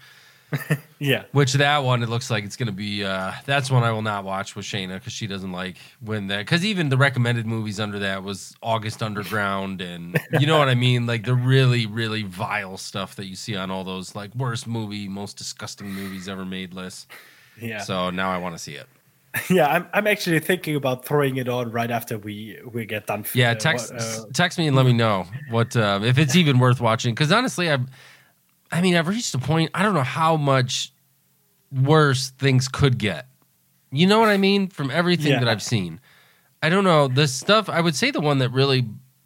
yeah. Which that one, it looks like it's going to be. Uh, that's one I will not watch with Shayna because she doesn't like when that. Because even the recommended movies under that was August Underground, and you know what I mean, like the really, really vile stuff that you see on all those like worst movie, most disgusting movies ever made lists. Yeah. So now I want to see it. Yeah, I'm I'm actually thinking about throwing it on right after we we get done. Yeah, text uh, text me and let me know what uh, if it's even worth watching. Because honestly, I've I mean I've reached a point. I don't know how much worse things could get. You know what I mean? From everything Yeah. that I've seen, I don't know the stuff. I would say the one that really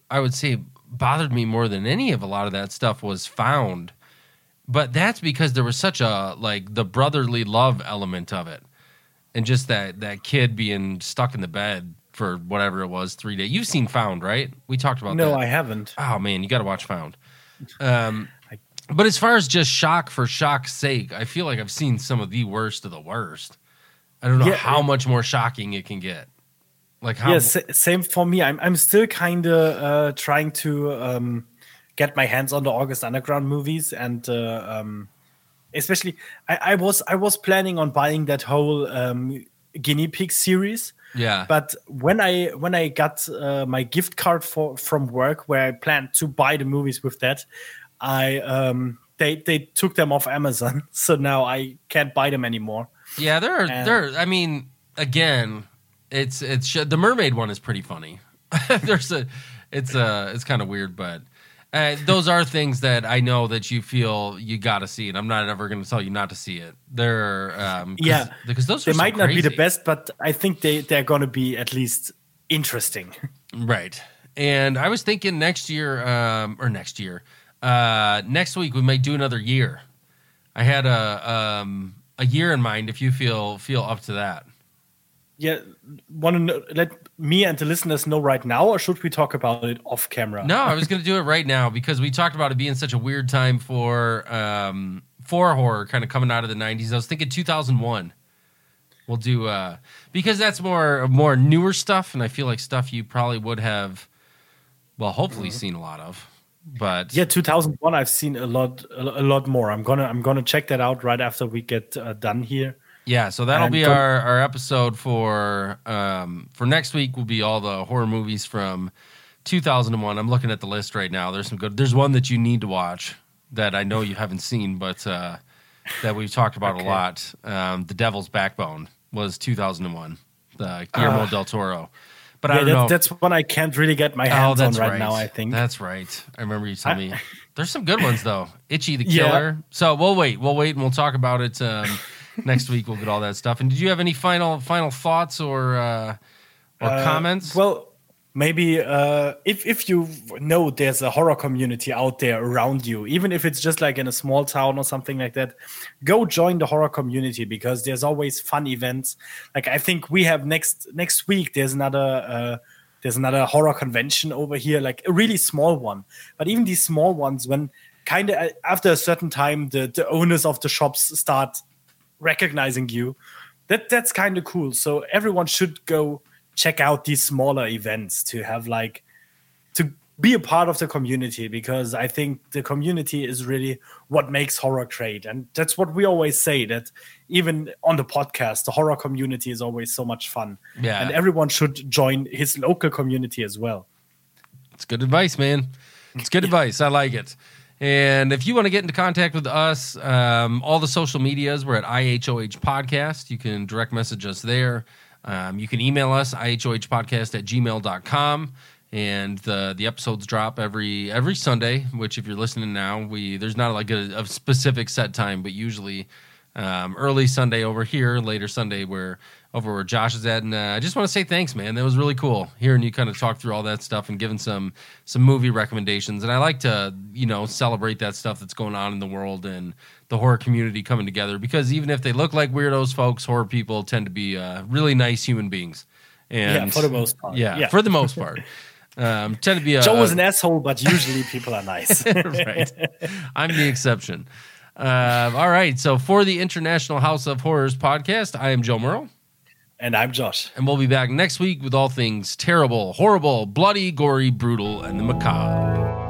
I would say bothered me more than any of a lot of that stuff was found. But that's because there was such a like the brotherly love element of it, and just that that kid being stuck in the bed for whatever it was three days. You've seen Found, right? We talked about that. no, that. I haven't. oh man, you got to watch Found. Um, but as far as just shock for shock's sake, I feel like I've seen some of the worst of the worst. I don't know Yeah, how much more shocking it can get. Like how? Yeah, sa- same for me. I'm I'm still kind of uh, trying to um, get my hands on the August Underground movies, and uh, um, especially I, I was I was planning on buying that whole um, guinea pig series. yeah, But when I when I got uh, my gift card for from work, where I planned to buy the movies with that, I um, they they took them off Amazon, so now I can't buy them anymore. Yeah, there are And- there. I mean, again, it's it's the mermaid one is pretty funny. There's a, it's a, it's kind of weird, but uh, those are things that I know that you feel you got to see, and I'm not ever going to tell you not to see it. They're um, 'cause- Yeah. because those They are so might not be the best, but I think they they're going to be at least interesting. right? And I was thinking next year, um, or next year, uh, next week we might do another year. I had a um, a year in mind. If you feel feel up to that. yeah, want to let me and the listeners know right now, or should we talk about it off camera? No, I was going to do it right now because we talked about it being such a weird time for um, for horror, kind of coming out of the '90s. I was thinking 2001. We'll do uh, because that's more more newer stuff, and I feel like stuff you probably would have, well, hopefully seen a lot of. But Yeah, 2001. I've seen a lot, a lot more. I'm gonna, I'm gonna check that out right after we get uh, done here. Yeah, so that'll And be our, our episode for um, for next week. Will be all the horror movies from 2001. I'm looking at the list right now. There's some good. There's one that you need to watch that I know you haven't seen, but uh, that we've talked about Okay. a lot. Um, the Devil's Backbone was 2001. The Guillermo Ah. del Toro. But I don't that, know. that's one I can't really get my oh, hands on right, right. now. I think. that's right. I remember you telling me. There's some good ones though. Ichi the Yeah. Killer. So we'll wait. We'll wait and we'll talk about it um, next week. We'll get all that stuff. And did you have any final final thoughts or uh, or Uh, comments? Well, maybe uh, if if you know there's a horror community out there around you, even if it's just like in a small town or something like that, go join the horror community because there's always fun events. Like I think we have next next week. There's another. Uh, there's another horror convention over here, like a really small one. But even these small ones, when kind of after a certain time, the, the owners of the shops start recognizing you, that that's kind of cool. So everyone should go check out these smaller events to have like to be a part of the community because I think the community is really what makes horror great. And that's what we always say that even on the podcast, the horror community is always so much fun. Yeah. And everyone should join his local community as well. It's good advice, man. It's good advice. I like it. And if you want to get into contact with us, um, all the social medias, we're at IHOH Podcast. You can direct message us there. Um, you can email us, IHOHpodcast at gmail.com. And the the episodes drop every every Sunday, which if you're listening now, we there's not like a, a specific set time, but usually Um, early Sunday over here, later Sunday where over where Josh is at, and uh, I just want to say thanks, man. That was really cool hearing you kind of talk through all that stuff and giving some some movie recommendations. And I like to you know celebrate that stuff that's going on in the world and the horror community coming together because even if they look like weirdos, folks, horror people tend to be uh, really nice human beings. And yeah, for the most part. yeah, yeah. for the most part. Um, tend to be a, Joe is a- an asshole, but usually people are nice. right. I'm the exception. Uh, all right. So for the International House of Horrors podcast, I am Joe Merle, and I'm Josh. and we'll be back next week with all things terrible, horrible, bloody, gory, brutal, and the macabre.